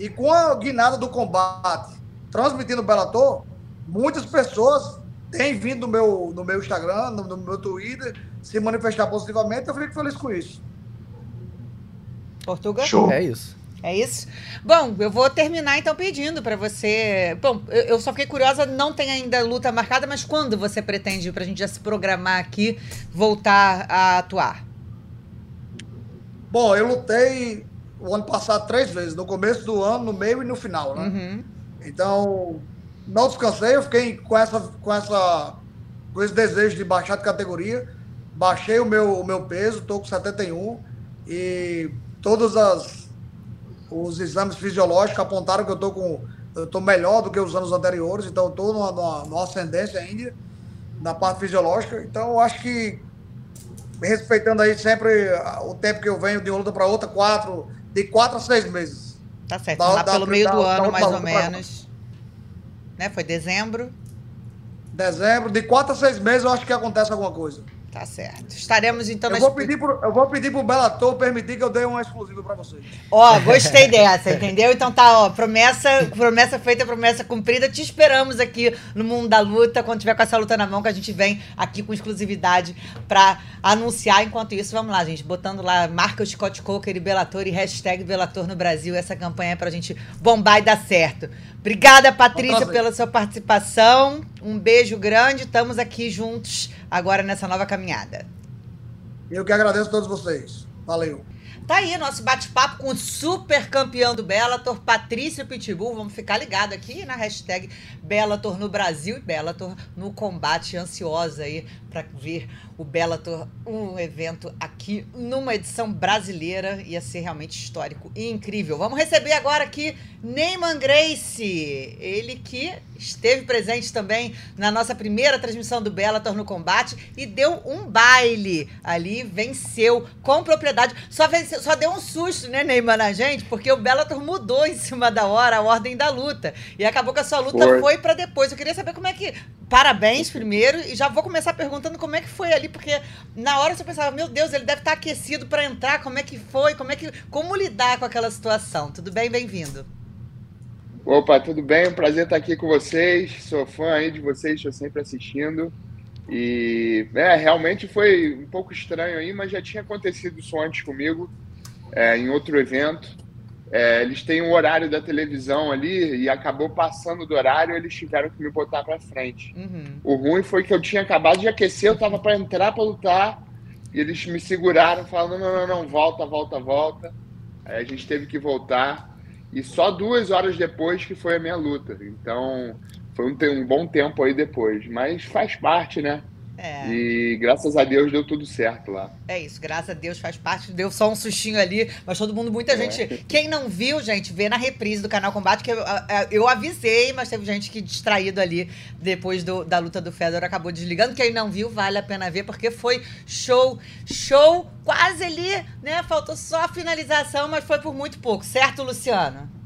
E com a guinada do combate transmitindo o Bellator, muitas pessoas têm vindo no meu, no meu Instagram, no, no meu Twitter, se manifestar positivamente, eu fico feliz com isso. Portugal? Show. É isso. É isso? Bom, eu vou terminar então pedindo para você. Bom, eu só fiquei curiosa, não tem ainda luta marcada, mas quando você pretende, para a gente já se programar aqui, voltar a atuar? Bom, eu lutei o ano passado três vezes, no começo do ano, no meio e no final, né? Uhum. Então, não descansei, eu fiquei com, essa, com, essa, com esse desejo de baixar de categoria. Baixei o meu, o meu peso, estou com 71 e todos as, os exames fisiológicos apontaram que eu estou com eu estou melhor do que os anos anteriores, então estou numa, numa, numa ascendência ainda na parte fisiológica. Então, eu acho que respeitando aí sempre o tempo que eu venho de uma luta para outra, quatro, de quatro a seis meses. Tá certo, da, lá da, pelo da, meio do ano, mais ou menos. Né? Foi dezembro? Dezembro, de quatro a seis meses eu acho que acontece alguma coisa. Tá certo. Estaremos então eu vou pedir pro, Eu vou pedir pro Bellator permitir que eu dê uma exclusiva para vocês. Ó, gostei dessa, entendeu? Então tá, ó, promessa, promessa feita, promessa cumprida. Te esperamos aqui no Mundo da Luta, quando tiver com essa luta na mão, que a gente vem aqui com exclusividade para anunciar. Enquanto isso, vamos lá, gente, botando lá marca Scott Coker e Bellator e hashtag Bellator no Brasil, essa campanha é pra gente bombar e dar certo. Obrigada, Patrícia, pela sua participação. Um beijo grande. Estamos aqui juntos agora nessa nova caminhada. Eu que agradeço a todos vocês. Valeu. Tá aí nosso bate-papo com o super campeão do Bellator, Patrício Pitbull. Vamos ficar ligado aqui na hashtag Bellator no Brasil e Bellator no combate ansiosa aí para ver o Bellator, um evento aqui numa edição brasileira. Ia ser realmente histórico e incrível. Vamos receber agora aqui Neyman Grace, ele que esteve presente também na nossa primeira transmissão do Bellator no combate e deu um baile ali, venceu com propriedade. Só, venceu, só deu um susto, né, Neyman, na gente, porque o Bellator mudou em cima da hora a ordem da luta e acabou que a sua luta foi, foi para depois. Eu queria saber como é que parabéns primeiro e já vou começar perguntando como é que foi ali, porque na hora você pensava, meu Deus, ele deve estar aquecido para entrar, como é que foi, como é que como lidar com aquela situação. Tudo bem? Bem-vindo. Opa, tudo bem? Um prazer estar aqui com vocês. Sou fã aí de vocês, estou sempre assistindo. E é, realmente foi um pouco estranho aí, mas já tinha acontecido isso antes comigo, é, em outro evento. É, eles têm um horário da televisão ali e acabou passando do horário, eles tiveram que me botar para frente. Uhum. O ruim foi que eu tinha acabado de aquecer, eu estava para entrar para lutar e eles me seguraram, falando: não, não, não, volta, volta, volta. Aí a gente teve que voltar. E só duas horas depois que foi a minha luta. Então, foi um, um bom tempo aí depois. Mas faz parte, né? É. E graças a Deus deu tudo certo lá. É isso, graças a Deus faz parte. Deu só um sustinho ali, mas todo mundo, muita é. gente. Quem não viu, gente, vê na reprise do canal Combate, que eu, eu avisei, mas teve gente que distraído ali depois do, da luta do Fedor acabou desligando. Quem não viu, vale a pena ver, porque foi show, show, quase ali, né? Faltou só a finalização, mas foi por muito pouco, certo, Luciano?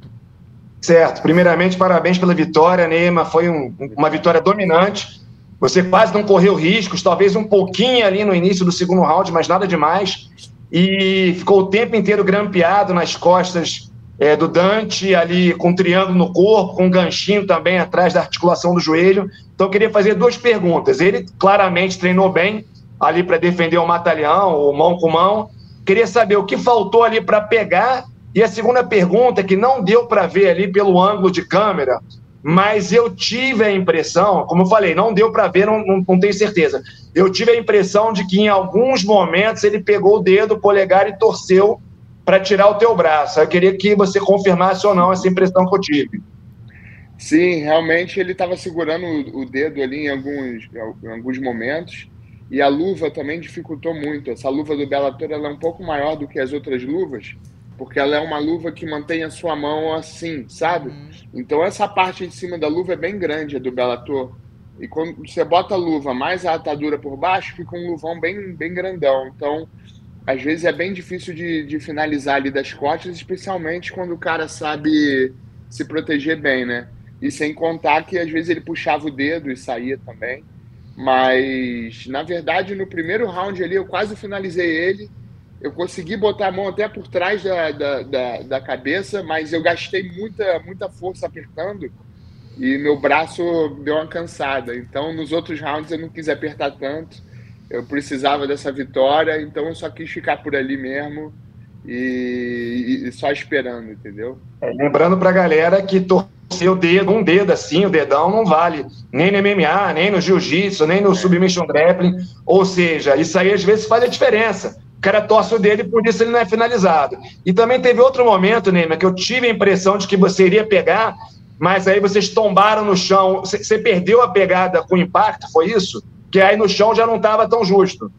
Certo. Primeiramente, parabéns pela vitória, Neymar. Foi um, uma vitória dominante você quase não correu riscos, talvez um pouquinho ali no início do segundo round, mas nada demais. E ficou o tempo inteiro grampeado nas costas é, do Dante, ali com um triângulo no corpo, com um ganchinho também atrás da articulação do joelho. Então eu queria fazer duas perguntas. Ele claramente treinou bem ali para defender o matalhão, o mão com mão. Queria saber o que faltou ali para pegar. E a segunda pergunta, que não deu para ver ali pelo ângulo de câmera, mas eu tive a impressão, como eu falei, não deu para ver, não, não, não, tenho certeza. Eu tive a impressão de que em alguns momentos ele pegou o dedo, o polegar e torceu para tirar o teu braço. Eu queria que você confirmasse ou não essa impressão que eu tive. Sim, realmente ele estava segurando o dedo ali em alguns, em alguns momentos. E a luva também dificultou muito. Essa luva do Bellator ela é um pouco maior do que as outras luvas porque ela é uma luva que mantém a sua mão assim, sabe? Uhum. Então essa parte de cima da luva é bem grande, a do Bellator. E quando você bota a luva mais a atadura por baixo, fica um luvão bem, bem grandão. Então, às vezes é bem difícil de, de finalizar ali das costas, especialmente quando o cara sabe se proteger bem, né? E sem contar que às vezes ele puxava o dedo e saía também. Mas, na verdade, no primeiro round ali eu quase finalizei ele eu consegui botar a mão até por trás da, da, da, da, cabeça, mas eu gastei muita, muita força apertando e meu braço deu uma cansada. Então, nos outros rounds eu não quis apertar tanto. Eu precisava dessa vitória, então eu só quis ficar por ali mesmo e, e só esperando, entendeu? É, lembrando pra galera que torcer o dedo, um dedo assim, o dedão não vale nem no MMA, nem no jiu-jitsu, nem no é. submission grappling. Ou seja, isso aí às vezes faz a diferença o cara torce o dedo e por isso ele não é finalizado. E também teve outro momento, Neymar, que eu tive a impressão de que você iria pegar, mas aí vocês tombaram no chão. Você perdeu a pegada com impacto, foi isso? Que aí no chão já não estava tão justo.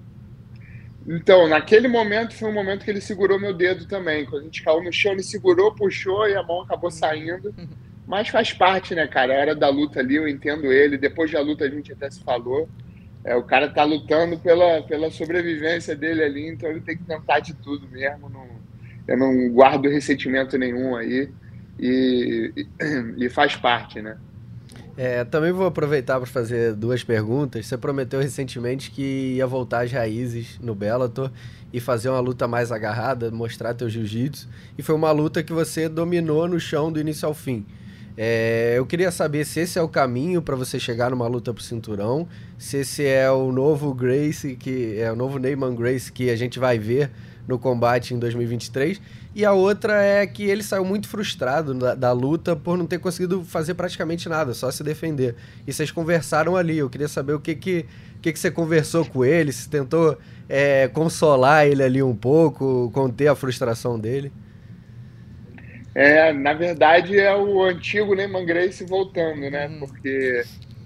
Então, naquele momento foi um momento que ele segurou meu dedo também. Quando a gente caiu no chão, ele segurou, puxou e a mão acabou saindo. Mas faz parte, né, cara? Era da luta ali, eu entendo ele. Depois da luta a gente até se falou. É, o cara tá lutando pela, pela sobrevivência dele ali, então ele tem que tentar de tudo mesmo. Não, eu não guardo ressentimento nenhum aí e, e, e faz parte, né? É, também vou aproveitar para fazer duas perguntas. Você prometeu recentemente que ia voltar às raízes no Bellator e fazer uma luta mais agarrada, mostrar teu jiu-jitsu. E foi uma luta que você dominou no chão do início ao fim. É, eu queria saber se esse é o caminho para você chegar numa luta pro cinturão, se esse é o novo Grace, que é o novo Neyman Grace que a gente vai ver no combate em 2023. E a outra é que ele saiu muito frustrado da, da, luta por não ter conseguido fazer praticamente nada, só se defender. E vocês conversaram ali. Eu queria saber o que que que, que você conversou com ele? Se tentou é, consolar ele ali um pouco, conter a frustração dele? É, na verdade é o antigo Neyman Grace voltando, né? Uhum. Porque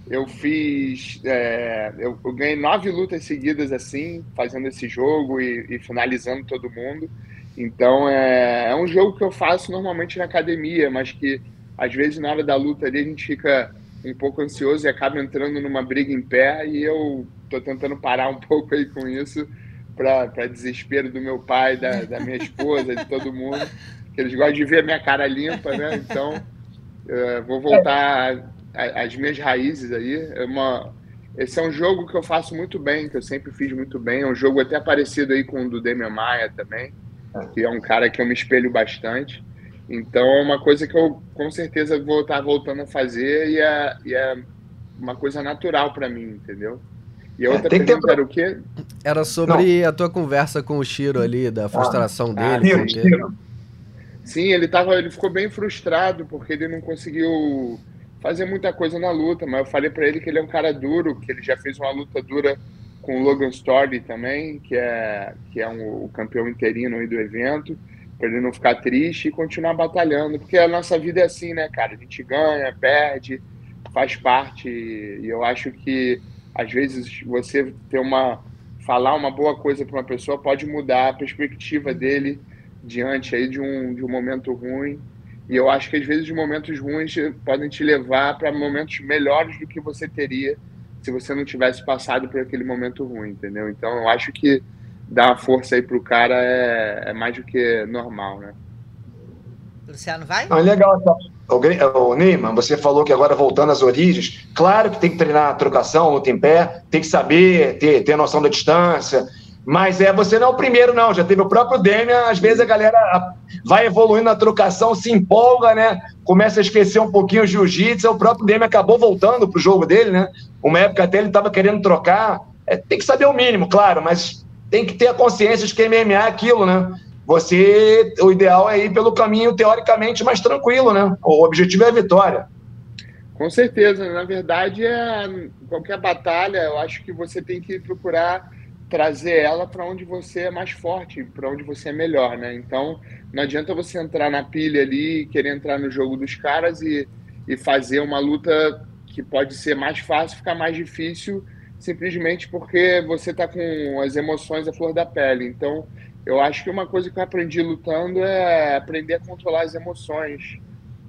eu fiz. É, eu, eu, ganhei nove lutas seguidas assim, fazendo esse jogo e, e finalizando todo mundo. Então é, é, um jogo que eu faço normalmente na academia, mas que às vezes na hora da luta ali a gente fica um pouco ansioso e acaba entrando numa briga em pé e eu tô tentando parar um pouco aí com isso para desespero do meu pai, da, da minha esposa, de todo mundo, que eles gostam de ver a minha cara limpa, né? Então uh, vou voltar às minhas raízes aí. É uma, esse é um jogo que eu faço muito bem, que eu sempre fiz muito bem. É um jogo até parecido aí com o do Demian Maia também, que é um cara que eu me espelho bastante. Então é uma coisa que eu com certeza vou estar voltando a fazer e é, e é uma coisa natural para mim, entendeu? E a outra é, pergunta ter... era o quê? Era sobre Não. a tua conversa com o Chiro ali, da frustração ah, dele. Ah. Sim, ele, tava, ele ficou bem frustrado porque ele não conseguiu fazer muita coisa na luta, mas eu falei para ele que ele é um cara duro, que ele já fez uma luta dura com o Logan Story também, que é, que é um, o campeão interino do evento para ele não ficar triste e continuar batalhando, porque a nossa vida é assim, né, cara? A gente ganha, perde, faz parte, e eu acho que às vezes você ter uma falar uma boa coisa para uma pessoa pode mudar a perspectiva dele diante aí de um, de um momento ruim. E eu acho que às vezes os momentos ruins podem te levar para momentos melhores do que você teria se você não tivesse passado por aquele momento ruim, entendeu? Então eu acho que dar uma força aí pro cara é, é mais do que normal, né? Luciano, vai? Não, é legal. Tá? O, o Neyman, você falou que agora voltando às origens, claro que tem que treinar a trocação, luta em pé, tem que saber, ter, ter noção da distância, mas é, você não é o primeiro, não. Já teve o próprio Demian, às vezes a galera vai evoluindo na trocação, se empolga, né? Começa a esquecer um pouquinho o jiu-jitsu. O próprio Demian acabou voltando pro jogo dele, né? Uma época até ele estava querendo trocar. É, tem que saber o mínimo, claro, mas tem que ter a consciência de que MMA é aquilo, né? Você, o ideal é ir pelo caminho teoricamente mais tranquilo, né? O objetivo é a vitória. Com certeza, na verdade, é, qualquer batalha, eu acho que você tem que procurar trazer ela para onde você é mais forte, para onde você é melhor, né? Então, não adianta você entrar na pilha ali, querer entrar no jogo dos caras e, e fazer uma luta que pode ser mais fácil, ficar mais difícil simplesmente porque você está com as emoções à flor da pele. Então, eu acho que uma coisa que eu aprendi lutando é aprender a controlar as emoções.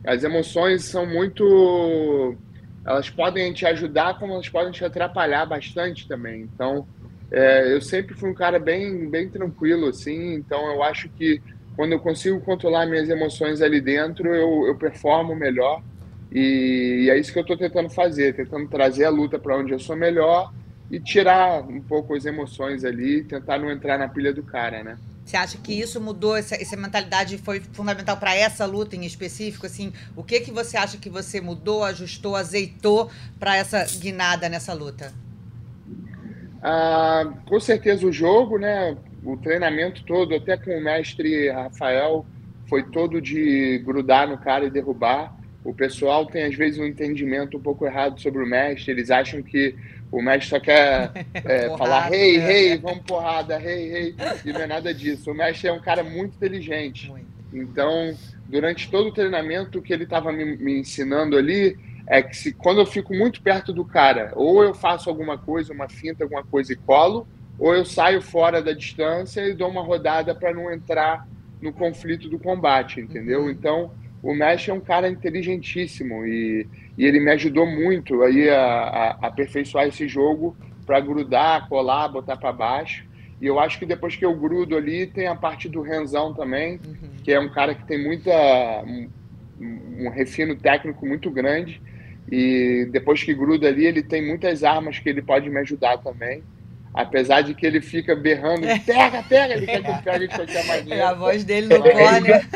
As emoções são muito. Elas podem te ajudar, como elas podem te atrapalhar bastante também. Então, é, eu sempre fui um cara bem, bem tranquilo, assim. Então, eu acho que quando eu consigo controlar minhas emoções ali dentro, eu, eu performo melhor. E, e é isso que eu estou tentando fazer, tentando trazer a luta para onde eu sou melhor e tirar um pouco as emoções ali, tentar não entrar na pilha do cara, né? Você acha que isso mudou, essa, essa mentalidade foi fundamental para essa luta em específico? Assim, o que que você acha que você mudou, ajustou, azeitou para essa guinada nessa luta? Ah, com certeza o jogo, né? O treinamento todo, até com o mestre Rafael, foi todo de grudar no cara e derrubar. O pessoal tem às vezes um entendimento um pouco errado sobre o mestre. Eles acham que o mestre só quer é, falar rei, hey, rei, hey, vamos porrada, rei, hey, rei. E não é nada disso. O mestre é um cara muito inteligente. Muito. Então, durante todo o treinamento, que ele estava me, me, ensinando ali é que se, quando eu fico muito perto do cara, ou eu faço alguma coisa, uma finta, alguma coisa e colo, ou eu saio fora da distância e dou uma rodada para não entrar no conflito do combate, entendeu? Uhum. Então, o mestre é um cara inteligentíssimo e e ele me ajudou muito aí a, a, a aperfeiçoar esse jogo para grudar, colar, botar para baixo. E eu acho que depois que eu grudo ali, tem a parte do Renzão também, uhum. que é um cara que tem muita um, um, refino técnico muito grande. E depois que gruda ali, ele tem muitas armas que ele pode me ajudar também. Apesar de que ele fica berrando, é. pega, pega, ele quer que eu pegue de qualquer maneira. É a voz dele no corner.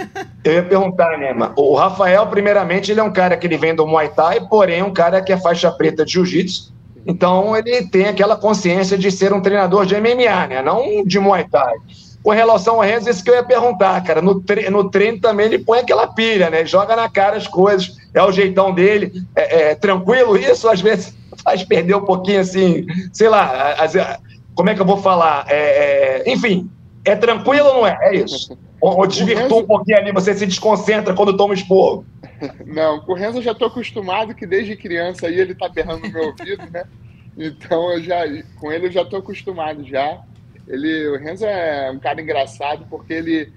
Eu ia perguntar, né, mano? O Rafael, primeiramente, ele é um cara que ele vem do Muay Thai, porém um cara que é faixa preta de Jiu-Jitsu. Então ele tem aquela consciência de ser um treinador de MMA, né? Não de Muay Thai. Com relação ao Renzo, isso que eu ia perguntar, cara. No, tre no treino também ele põe aquela pilha, né? Joga na cara as coisas. É o jeitão dele. É, é tranquilo isso? Às vezes faz perder um pouquinho assim, sei lá, as, como é que eu vou falar? É, é, enfim, é tranquilo ou não é? É isso. Ou, ou desvirtua um pouquinho ali, você se desconcentra quando toma esporro. Não, com o Renzo eu já estou acostumado, que desde criança aí ele tá berrando no meu ouvido, né? Então eu já, com ele eu já estou acostumado já. Ele, o Renzo é um cara engraçado porque ele,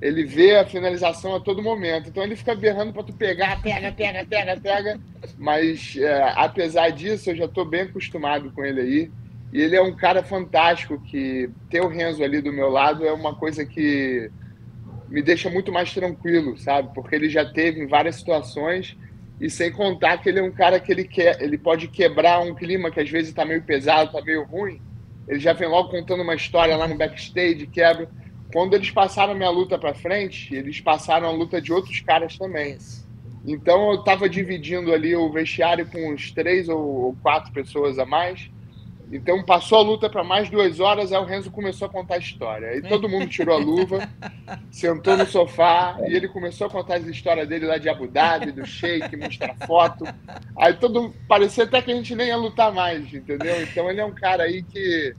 ele vê a finalização a todo momento. Então ele fica berrando para tu pegar, pega, pega, pega, pega. Mas é, apesar disso, eu já estou bem acostumado com ele aí. E ele é um cara fantástico que ter o Renzo ali do meu lado é uma coisa que me deixa muito mais tranquilo, sabe? Porque ele já teve em várias situações e sem contar que ele é um cara que ele quer, ele pode quebrar um clima que às vezes está meio pesado, está meio ruim. Ele já vem logo contando uma história lá no backstage, quebra. Quando eles passaram a minha luta para frente, eles passaram a luta de outros caras também. Então eu estava dividindo ali o vestiário com uns três ou quatro pessoas a mais. Então passou a luta para mais duas horas, aí o Renzo começou a contar a história. Aí todo mundo tirou a luva, sentou no sofá e ele começou a contar as histórias dele lá de Abu Dhabi, do Sheik, mostrar foto. Aí todo parecia até que a gente nem ia lutar mais, entendeu? Então ele é um cara aí que,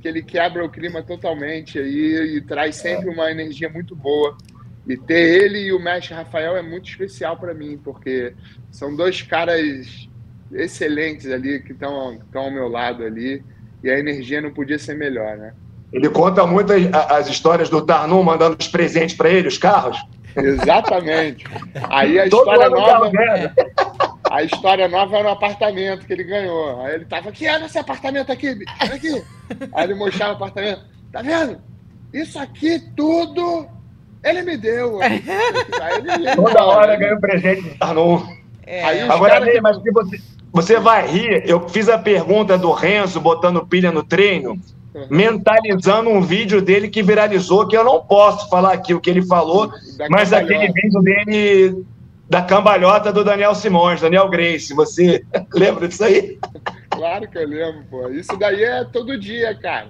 que ele quebra o clima totalmente aí e traz sempre uma energia muito boa. E ter ele e o mestre Rafael é muito especial para mim, porque são dois caras excelentes ali que estão ao meu lado ali e a energia não podia ser melhor, né? Ele conta muito as, as histórias do Tarnum mandando os presentes para ele, os carros. Exatamente. Aí a história nova. A história nova era o apartamento que ele ganhou. Aí ele tava aqui, olha esse apartamento aqui, olha aqui. Aí ele mostrava o apartamento. Tá vendo? Isso aqui tudo ele me deu. Aí ele Toda hora ganhou presente do Tarnum. É. Agora, que... mas que você, você vai rir. Eu fiz a pergunta do Renzo botando pilha no treino, uhum. mentalizando um vídeo dele que viralizou, que eu não posso falar aqui o que ele falou, mas aquele vídeo dele da cambalhota do Daniel Simões, Daniel Grace. Você lembra disso aí? Claro que eu lembro, pô. Isso daí é todo dia, cara.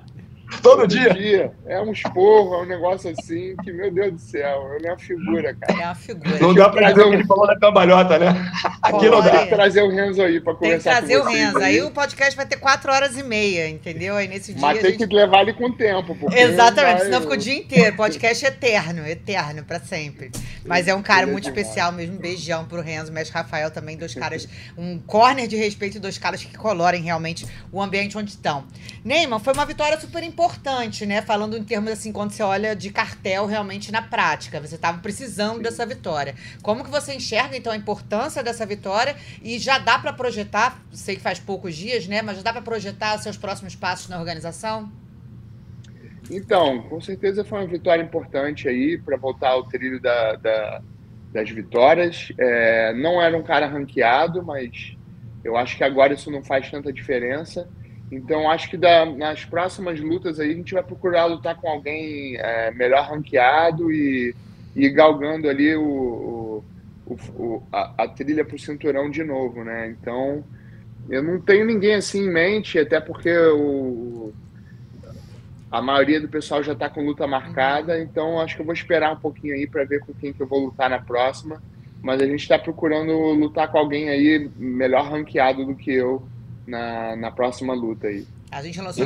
Todo, dia? dia? É um esporro, é um negócio assim que, meu Deus do céu, ele é uma figura, cara. É uma figura. Não dá pra dizer o que ele falou da cambalhota, né? Aqui não dá. Tem que trazer o Renzo aí pra conversar Tem que trazer o Renzo. Aí o podcast vai ter quatro horas e meia, entendeu? Aí nesse dia. Mas tem gente... que levar ele com tempo. Exatamente, vai... senão fica o dia inteiro. Podcast eterno, eterno, pra sempre. Mas é um cara muito especial mesmo. Beijão pro Renzo, mestre Rafael também, dois caras, um corner de respeito e dois caras que colorem realmente o ambiente onde estão. Neyman, foi uma vitória super importante, né? Falando em termos assim, quando você olha de cartel realmente na prática. Você estava precisando Sim. dessa vitória. Como que você enxerga, então, a importância dessa vitória? E já dá para projetar, sei que faz poucos dias, né? Mas já dá para projetar seus próximos passos na organização? Então, com certeza foi uma vitória importante aí para voltar ao trilho da, da, das vitórias. É, não era um cara ranqueado, mas eu acho que agora isso não faz tanta diferença. Então, acho que da, nas próximas lutas aí a gente vai procurar lutar com alguém é, melhor ranqueado e, e galgando ali o, o, o a, a, trilha para o cinturão de novo, né? Então, eu não tenho ninguém assim em mente, até porque o, a maioria do pessoal já está com luta marcada, então acho que eu vou esperar um pouquinho aí para ver com quem que eu vou lutar na próxima. Mas a gente está procurando lutar com alguém aí melhor ranqueado do que eu na, na próxima luta aí. A gente lançou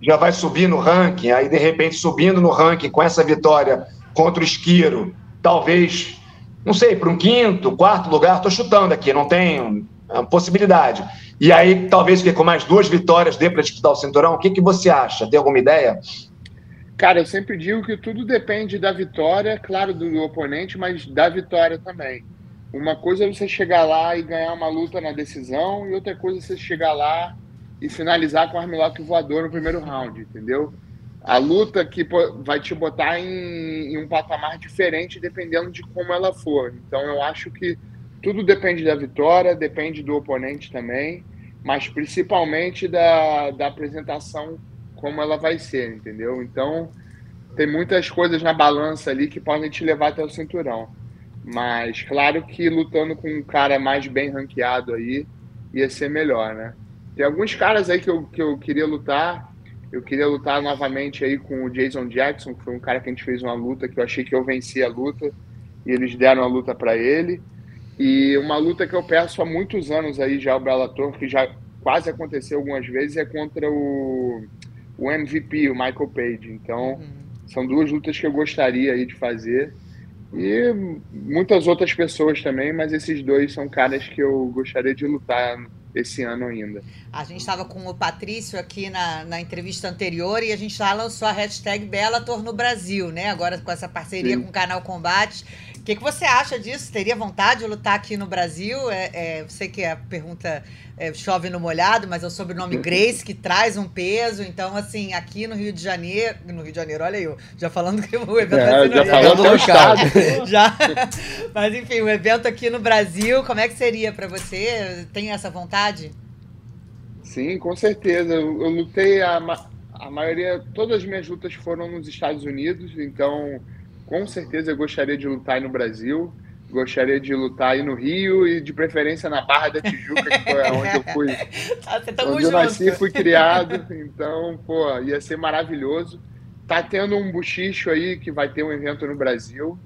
já vai subir no ranking, aí de repente subindo no ranking com essa vitória contra o Esquiro, talvez, não sei, para um quinto, quarto lugar, estou chutando aqui, não tem possibilidade. E aí, talvez que com mais duas vitórias dê para disputar o cinturão, o que, que você acha? Tem alguma ideia? Cara, eu sempre digo que tudo depende da vitória, claro, do oponente, mas da vitória também. Uma coisa é você chegar lá e ganhar uma luta na decisão, e outra coisa é você chegar lá e finalizar com o armlock voador no primeiro round, entendeu? A luta que vai te botar em, em, um patamar diferente dependendo de como ela for. Então eu acho que tudo depende da vitória, depende do oponente também, mas principalmente da, da apresentação como ela vai ser, entendeu? Então tem muitas coisas na balança ali que podem te levar até o cinturão. Mas claro que lutando com um cara mais bem ranqueado aí ia ser melhor, né? Tem alguns caras aí que eu, que eu queria lutar. Eu queria lutar novamente aí com o Jason Jackson, que foi um cara que a gente fez uma luta que eu achei que eu venci a luta e eles deram a luta para ele. E uma luta que eu peço há muitos anos aí já o Bellator, que já quase aconteceu algumas vezes, é contra o, o MVP, o Michael Page. Então, uhum. são duas lutas que eu gostaria aí de fazer. E muitas outras pessoas também, mas esses dois são caras que eu gostaria de lutar esse ano ainda. A gente estava com o Patrício aqui na, na entrevista anterior e a gente já lançou a hashtag Bellator no Brasil, né? Agora com essa parceria Sim. com o Canal Combate. O que, que você acha disso? Teria vontade de lutar aqui no Brasil? É, é, sei que a pergunta é, chove no molhado, mas é o sobrenome Grace que traz um peso. Então, assim, aqui no Rio de Janeiro. No Rio de Janeiro, olha eu, já falando que o evento é, vai ser no já Rio. Falando estado. já. Mas enfim, o evento aqui no Brasil, como é que seria para você? Tem essa vontade? Sim, com certeza. Eu, eu lutei a, a maioria, todas as minhas lutas foram nos Estados Unidos, então com certeza eu gostaria de lutar aí no Brasil, gostaria de lutar aí no Rio e de preferência na Barra da Tijuca, que foi onde eu fui. Tá, onde junto. eu nasci fui criado, então, pô, ia ser maravilhoso. Tá tendo um buchicho aí que vai ter um evento no Brasil.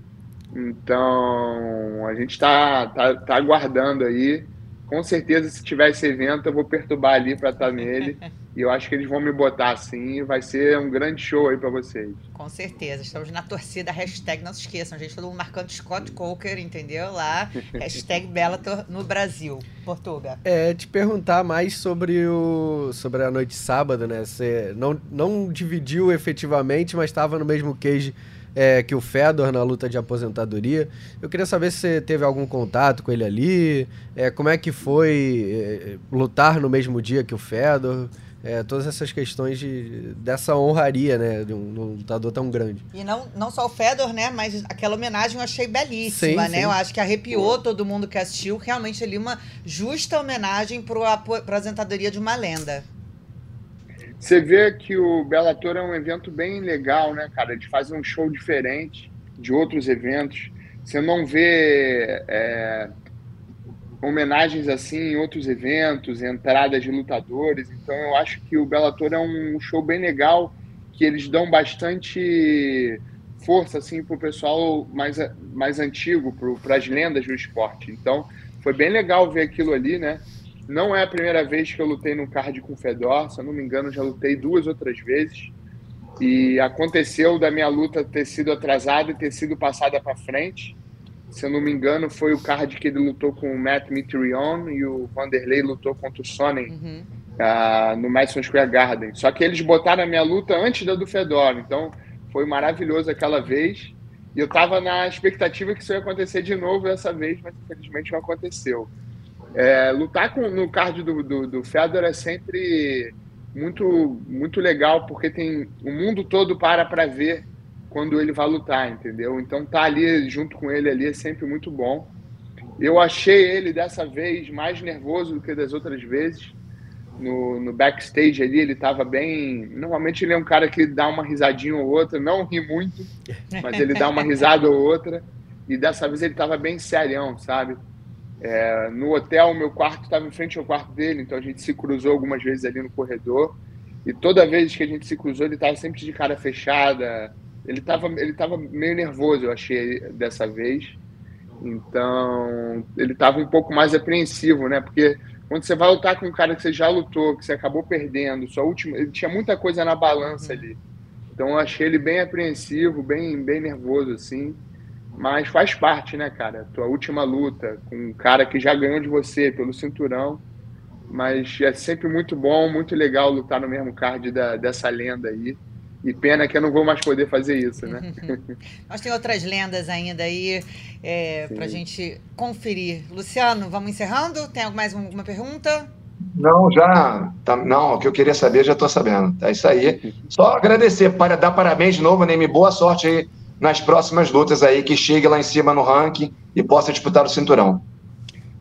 Então, a gente tá, tá, tá aguardando aí com certeza, se tiver esse evento, eu vou perturbar ali para estar tá nele. e eu acho que eles vão me botar assim. Vai ser um grande show aí para vocês. Com certeza. Estamos na torcida. Hashtag, não se esqueçam, gente. Todo mundo marcando Scott Coker, entendeu? Lá. Hashtag Bellator no Brasil. Portuga. É, te perguntar mais sobre, o, sobre a noite sábado, né? Você não, não dividiu efetivamente, mas estava no mesmo cage é, que o Fedor na luta de aposentadoria. Eu queria saber se você teve algum contato com ele ali, é, como é que foi é, lutar no mesmo dia que o Fedor. É, todas essas questões de, dessa honraria, né, de um, de um, lutador tão grande. E não, não só o Fedor, né, mas aquela homenagem eu achei belíssima, sim, né, sim. eu acho que arrepiou todo mundo que assistiu, realmente ali uma justa homenagem para a aposentadoria de uma lenda. Você vê que o Bellator é um evento bem legal, né, cara? De fazer um show diferente de outros eventos. Você não vê é, homenagens assim em outros eventos, entradas de lutadores. Então eu acho que o Bellator é um show bem legal, que eles dão bastante força assim para o pessoal mais, mais antigo, para as lendas do esporte. Então foi bem legal ver aquilo ali, né? Não é a primeira vez que eu lutei no card com o Fedor, se eu não me engano, já lutei duas outras vezes. E aconteceu da minha luta ter sido atrasada e ter sido passada para frente. Se eu não me engano, foi o card que ele lutou com o Matt Mitrion e o Vanderlei lutou contra o Sonnen uhum. uh, no Madison Square Garden. Só que eles botaram a minha luta antes da do Fedor, então foi maravilhoso aquela vez. E eu estava na expectativa que isso ia acontecer de novo dessa vez, mas infelizmente não aconteceu. É, lutar com, no card do, do, do Fedor é sempre muito, muito legal, porque tem o mundo todo para para ver quando ele vai lutar, entendeu? Então tá ali junto com ele ali é sempre muito bom. Eu achei ele dessa vez mais nervoso do que das outras vezes. No, no backstage ali, ele estava bem. Normalmente ele é um cara que dá uma risadinha ou outra, não ri muito, mas ele dá uma risada ou outra. E dessa vez ele estava bem serião, sabe? É, no hotel, meu quarto estava em frente ao quarto dele, então a gente se cruzou algumas vezes ali no corredor. E toda vez que a gente se cruzou, ele estava sempre de cara fechada. Ele estava ele tava meio nervoso, eu achei, dessa vez. Então, ele estava um pouco mais apreensivo, né? Porque quando você vai lutar com um cara que você já lutou, que você acabou perdendo, sua última, ele tinha muita coisa na balança ali. Então, eu achei ele bem apreensivo, bem, bem nervoso, assim. Mas faz parte, né, cara? Tua última luta com um cara que já ganhou de você pelo cinturão. Mas é sempre muito bom, muito legal lutar no mesmo card da, dessa lenda aí. E pena que eu não vou mais poder fazer isso, né? Nós tem outras lendas ainda aí é, para a gente conferir. Luciano, vamos encerrando? Tem mais alguma pergunta? Não, já. Tá, não, o que eu queria saber já estou sabendo. É isso aí. Só agradecer, para dar parabéns de novo, Neme. Boa sorte aí nas próximas lutas aí, que chegue lá em cima no ranking e possa disputar o cinturão.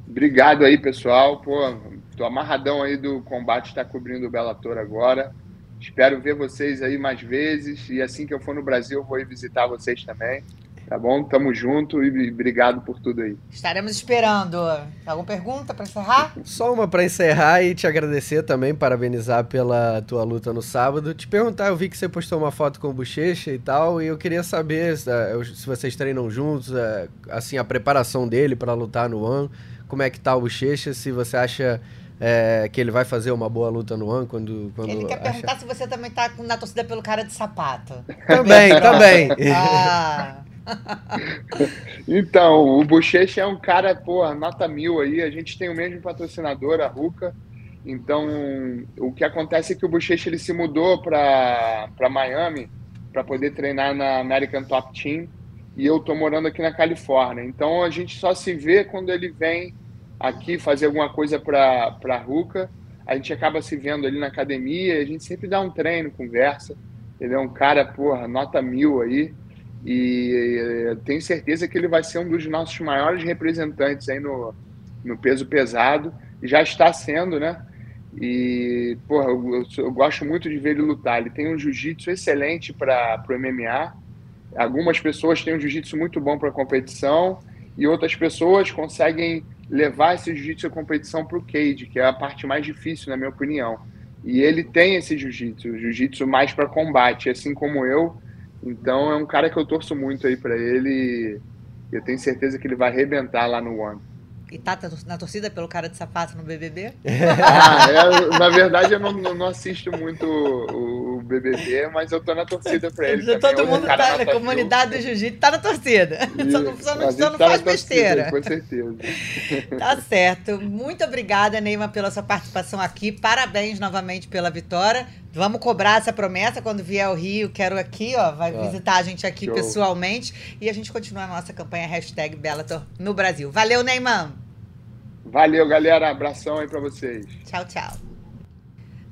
Obrigado aí, pessoal. Pô, tô amarradão aí do combate, está cobrindo o Bellator agora. Espero ver vocês aí mais vezes e assim que eu for no Brasil, vou ir visitar vocês também. Tá bom? Tamo junto e obrigado por tudo aí. Estaremos esperando. Alguma pergunta para encerrar? Só uma para encerrar e te agradecer também, parabenizar pela tua luta no sábado. Te perguntar, eu vi que você postou uma foto com o Bochecha e tal, e eu queria saber se, eh, se vocês treinam juntos, eh, assim, a preparação dele para lutar no One, como é que tá o Bochecha, se você acha é, que ele vai fazer uma boa luta no One quando, quando Ele quer acha- perguntar se você também tá na torcida pelo cara de sapato. Também, também. Ah, Então, o Bochecha é um cara, pô, nota mil aí. A gente tem o mesmo patrocinador, a Ruka. Então, o que acontece é que o Bochecha ele se mudou para Miami para poder treinar na American Top Team e eu tô morando aqui na Califórnia. Então, a gente só se vê quando ele vem aqui fazer alguma coisa para a Ruka. A gente acaba se vendo ali na academia, a gente sempre dá um treino, conversa. Ele é um cara, porra, nota mil aí. E eh, tenho certeza que ele vai ser um dos nossos maiores representantes aí no, no peso pesado. Já está sendo, né? E, porra, eu, eu gosto muito de ver ele lutar. Ele tem um jiu-jitsu excelente para o MMA. Algumas pessoas têm um jiu-jitsu muito bom para competição e outras pessoas conseguem levar esse jiu-jitsu à competição para o cage, que é a parte mais difícil, na minha opinião. E ele tem esse jiu-jitsu, jiu-jitsu mais para combate, assim como eu. Então é um cara que eu torço muito aí para ele. e Eu tenho certeza que ele vai arrebentar lá no One. e tá na torcida pelo cara de sapato no BBB? Ah, é, na verdade eu não, não- assisto muito o, o BBB, mas eu tô na torcida para ele. Todo Outro mundo tá na comunidade do jiu-jitsu, tá na torcida. Só não, só não- só não tá faz torcida, besteira. Com certeza. Tá certo. Muito obrigada, Neymar, pela sua participação aqui. Parabéns novamente pela vitória. Vamos cobrar essa promessa quando vier ao Rio. Quero aqui, ó. Vai Ó. visitar a gente aqui Show. pessoalmente. E a gente continua a nossa campanha hashtag Bellator no Brasil. Valeu, Neymar. Valeu, galera. Abração aí para vocês. Tchau, tchau.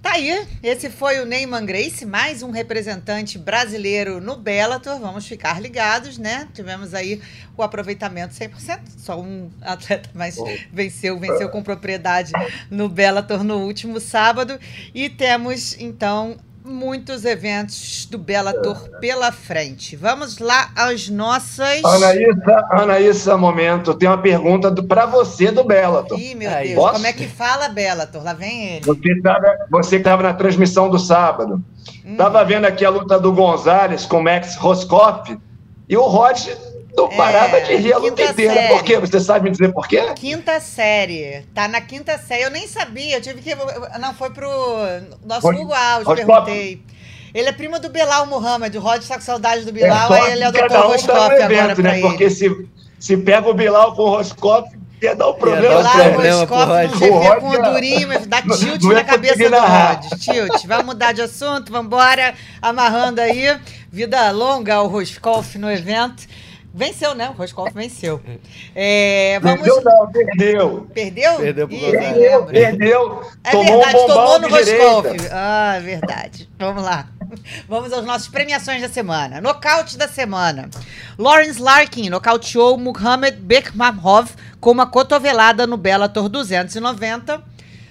Tá aí, esse foi o Neyman Grace, mais um representante brasileiro no Bellator. Vamos ficar ligados, né? Tivemos aí o aproveitamento 100%, só um atleta, mas venceu, venceu com propriedade no Bellator no último sábado. E temos, então, muitos eventos do Bellator pela frente. Vamos lá às nossas... Anaísa, Anaísa, momento. Tem uma pergunta do, pra você do Bellator. Ih, meu Aí. Deus, Posso? como é que fala Bellator? Lá vem ele. Você, tava, você que estava na transmissão do sábado. Hum. Tava vendo aqui a luta do Gonzalez com o Max Roscoff e o Rod não É, parava de rir a luta inteira. série. Por quê? Você sabe me dizer por quê? Quinta série. Tá na quinta série. Eu nem sabia. Eu tive que. Não, foi pro nosso Alves, Roscoff. perguntei. Ele é primo do Bilal Muhammad. O Rod tá com saudade do Bilal, só aí ele é o um tá Roscoff no agora né? Porque se, se pega o Bilal com o Roscoff, ia dar um problema um Bilal problema Roscoff pro Rod. no GP O Rod com o Durinho, mas dá não- tilt não na cabeça do. Rod. Tilt. Vai mudar de assunto, vambora. Amarrando aí. Vida longa ao Roscoff no evento. Venceu, né? O Roscoff venceu. É, vamos. Perdeu não, perdeu. Perdeu? Perdeu pro Ih, Perdeu, perdeu. É tomou verdade, um tomou no. Roscoff. Ah, é verdade. Vamos lá. Vamos às nossas premiações da semana. Nocaute da semana. Lawrence Larkin nocauteou Muhammad Bekmambov com uma cotovelada no Bellator 290.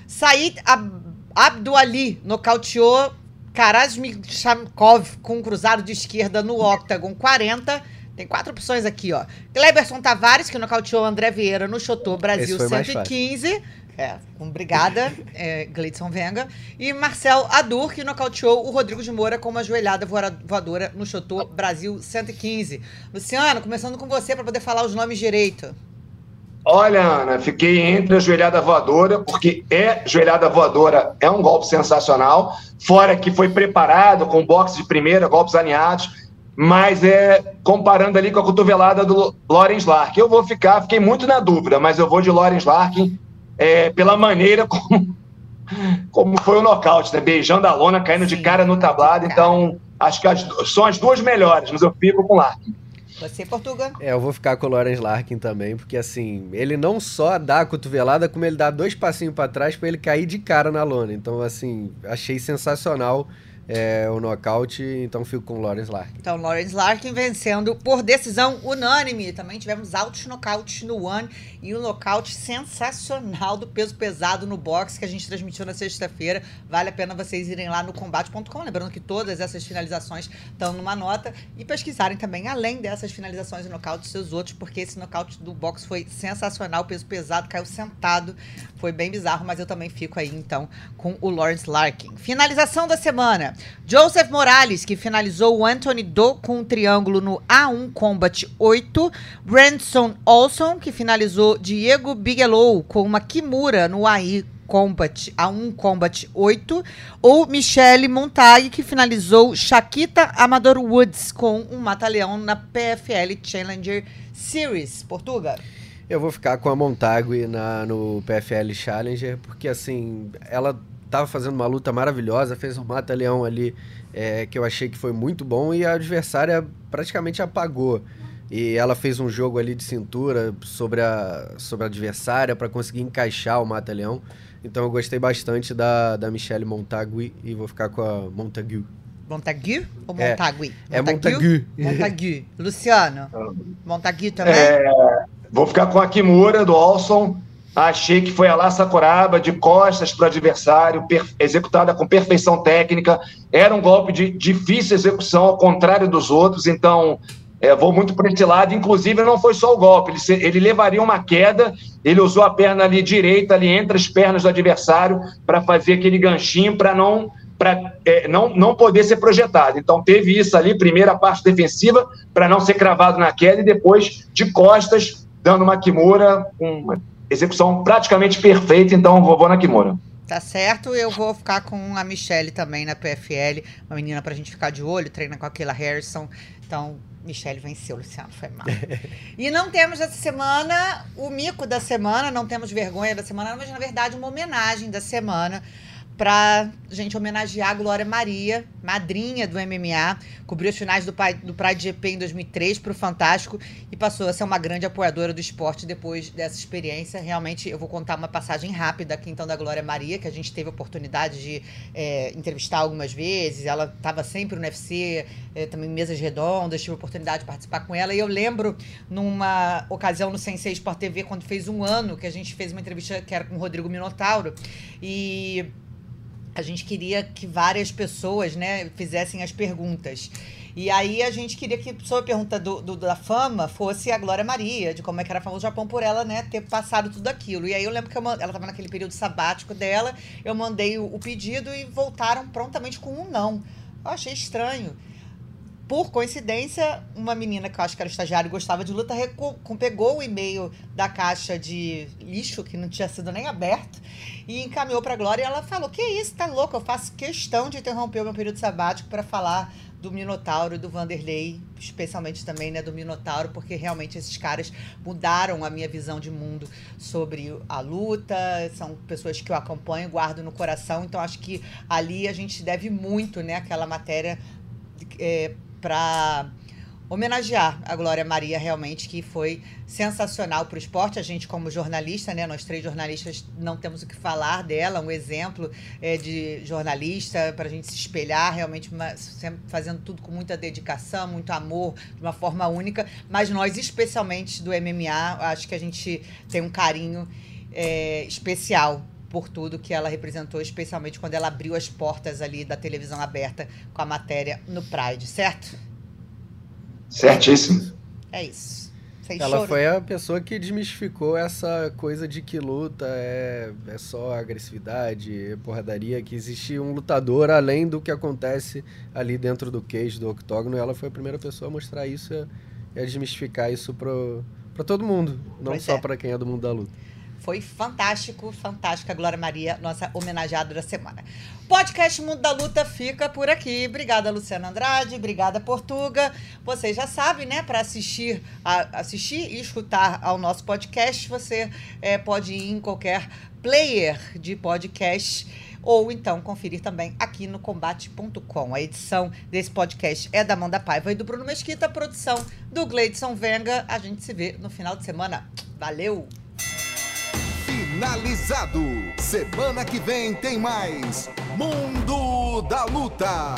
Said Ab Abduali nocauteou Karazmikhamkov com um cruzado de esquerda no Octagon 40. Tem quatro opções aqui, ó. Cleberson Tavares, que nocauteou André Vieira no Chotô Brasil Esse foi mais 115. É, obrigada, é, Gleidson Venga. E Marcel Adur, que nocauteou o Rodrigo de Moura com uma joelhada voa- voadora no Chotô Brasil 115. Luciano, começando com você para poder falar os nomes direito. Olha, Ana, fiquei entre a joelhada voadora, porque é joelhada voadora, é um golpe sensacional. Fora que foi preparado com boxe de primeira, golpes alinhados, mas é comparando ali com a cotovelada do Lawrence Larkin. Eu vou ficar, fiquei muito na dúvida, mas eu vou de Lawrence Larkin é, pela maneira como, como foi o nocaute, né? Beijando a lona, caindo Sim, de cara no tablado. Então, acho que as, são as duas melhores, mas eu fico com Larkin. Você, Portuga? É, eu vou ficar com o Lawrence Larkin também, porque assim, ele não só dá a cotovelada, como ele dá dois passinhos pra trás pra ele cair de cara na lona. Então, assim, achei sensacional é, o nocaute, então fico com o Lawrence Larkin. Então, Lawrence Larkin vencendo por decisão unânime. Também tivemos altos nocautes no One e um nocaute sensacional do peso pesado no boxe que a gente transmitiu na sexta-feira. Vale a pena vocês irem lá no combate.com. Lembrando que todas essas finalizações estão numa nota e pesquisarem também, além dessas finalizações e nocautes, seus outros, porque esse nocaute do boxe foi sensacional. Peso pesado, caiu sentado. Foi bem bizarro, mas eu também fico aí então com o Lawrence Larkin. Finalização da semana. Joseph Morales, que finalizou o Anthony Do com um triângulo no A1 Combat 8. Branson Olson, que finalizou Diego Bigelow com uma Kimura no AI Combat, A1 Combat 8, ou Michelle Montag, que finalizou Shaquita Amador Woods com um mata-leão na PFL Challenger Series. Portuga? Eu vou ficar com a Montague na, no PFL Challenger, porque assim, ela estava fazendo uma luta maravilhosa, fez um mata-leão ali é, que eu achei que foi muito bom e a adversária praticamente apagou. E ela fez um jogo ali de cintura sobre a, sobre a adversária para conseguir encaixar o mata-leão. Então eu gostei bastante da, da Michelle Montague e vou ficar com a Montague. Montague ou É, Montague? é Montague. Montague. Luciano, Montague também? É, vou ficar com a Kimura do Olson. Achei que foi a lá Sakuraba, de costas para o adversário, executada com perfeição técnica. Era um golpe de difícil execução, ao contrário dos outros. Então, é, vou muito para esse lado. Inclusive, não foi só o golpe, ele, ele levaria uma queda. Ele usou a perna ali direita, ali entre as pernas do adversário, para fazer aquele ganchinho, para não, é, não, não poder ser projetado. Então, teve isso ali, primeira parte defensiva, para não ser cravado na queda, e depois de costas, dando uma Kimura, uma execução praticamente perfeita. Então, vou, vou na Kimura. Tá certo, eu vou ficar com a Michelle também na PFL, uma menina pra gente ficar de olho, treina com aquela Harrison. Então, Michelle venceu, Luciano, foi mal. e não temos essa semana o mico da semana, não temos vergonha da semana, mas na verdade uma homenagem da semana pra gente homenagear a Glória Maria, madrinha do MMA, cobriu as finais do, do Pride GP em 2003 pro Fantástico e passou a ser uma grande apoiadora do esporte depois dessa experiência. Realmente, eu vou contar uma passagem rápida aqui então da Glória Maria, que a gente teve a oportunidade de é, entrevistar algumas vezes. Ela estava sempre no UFC, é, também em mesas redondas, tive a oportunidade de participar com ela. E eu lembro numa ocasião no Sensei Sport TV, quando fez um ano que a gente fez uma entrevista que era com o Rodrigo Minotauro. E a gente queria que várias pessoas né, fizessem as perguntas. E aí a gente queria que, sobre a pergunta do, do- da fama, fosse a Glória Maria, de como é que era famoso o Japão por ela, né, ter passado tudo aquilo. E aí eu lembro que eu ela estava naquele período sabático dela, eu mandei o, o pedido e voltaram prontamente com um não. Eu achei estranho. Por coincidência, uma menina que eu acho que era estagiária e gostava de luta, pegou o e-mail da caixa de lixo, que não tinha sido nem aberto, e encaminhou para a Glória e ela falou: Que isso, tá louco? Eu faço questão de interromper o meu período sabático para falar do Minotauro e do Vanderlei, especialmente também né, do Minotauro, porque realmente esses caras mudaram a minha visão de mundo sobre a luta, são pessoas que eu acompanho, guardo no coração, então acho que ali a gente deve muito, né, aquela matéria é, para homenagear a Glória Maria realmente que foi sensacional para o esporte. A gente como jornalista né nós três jornalistas não temos o que falar dela. Um exemplo é, de jornalista para a gente se espelhar realmente uma- sempre fazendo tudo com muita dedicação muito amor de uma forma única. Mas nós especialmente do MMA acho que a gente tem um carinho é, especial por tudo que ela representou, especialmente quando ela abriu as portas ali da televisão aberta com a matéria no Pride, certo? Certíssimo. É isso. Sem Ela choro. foi a pessoa que desmistificou essa coisa de que luta é, é só agressividade, é porradaria, que existe um lutador além do que acontece ali dentro do cage, do octógono. E ela foi a primeira pessoa a mostrar isso e a desmistificar isso pro, pra todo mundo, não Pois só é. pra quem é do mundo da luta. Foi fantástico, fantástica. Glória Maria, nossa homenageada da semana. Podcast Mundo da Luta fica por aqui. Obrigada, Luciana Andrade. Obrigada, Portuga. Vocês já sabem, né? Para assistir, assistir e escutar ao nosso podcast, você eh, pode ir em qualquer player de podcast ou então conferir também aqui no combate.com. A edição desse podcast é da Amanda Paiva e do Bruno Mesquita, produção do Gleidson Venga. A gente se vê no final de semana. Valeu! Finalizado. Semana que vem tem mais Mundo da Luta.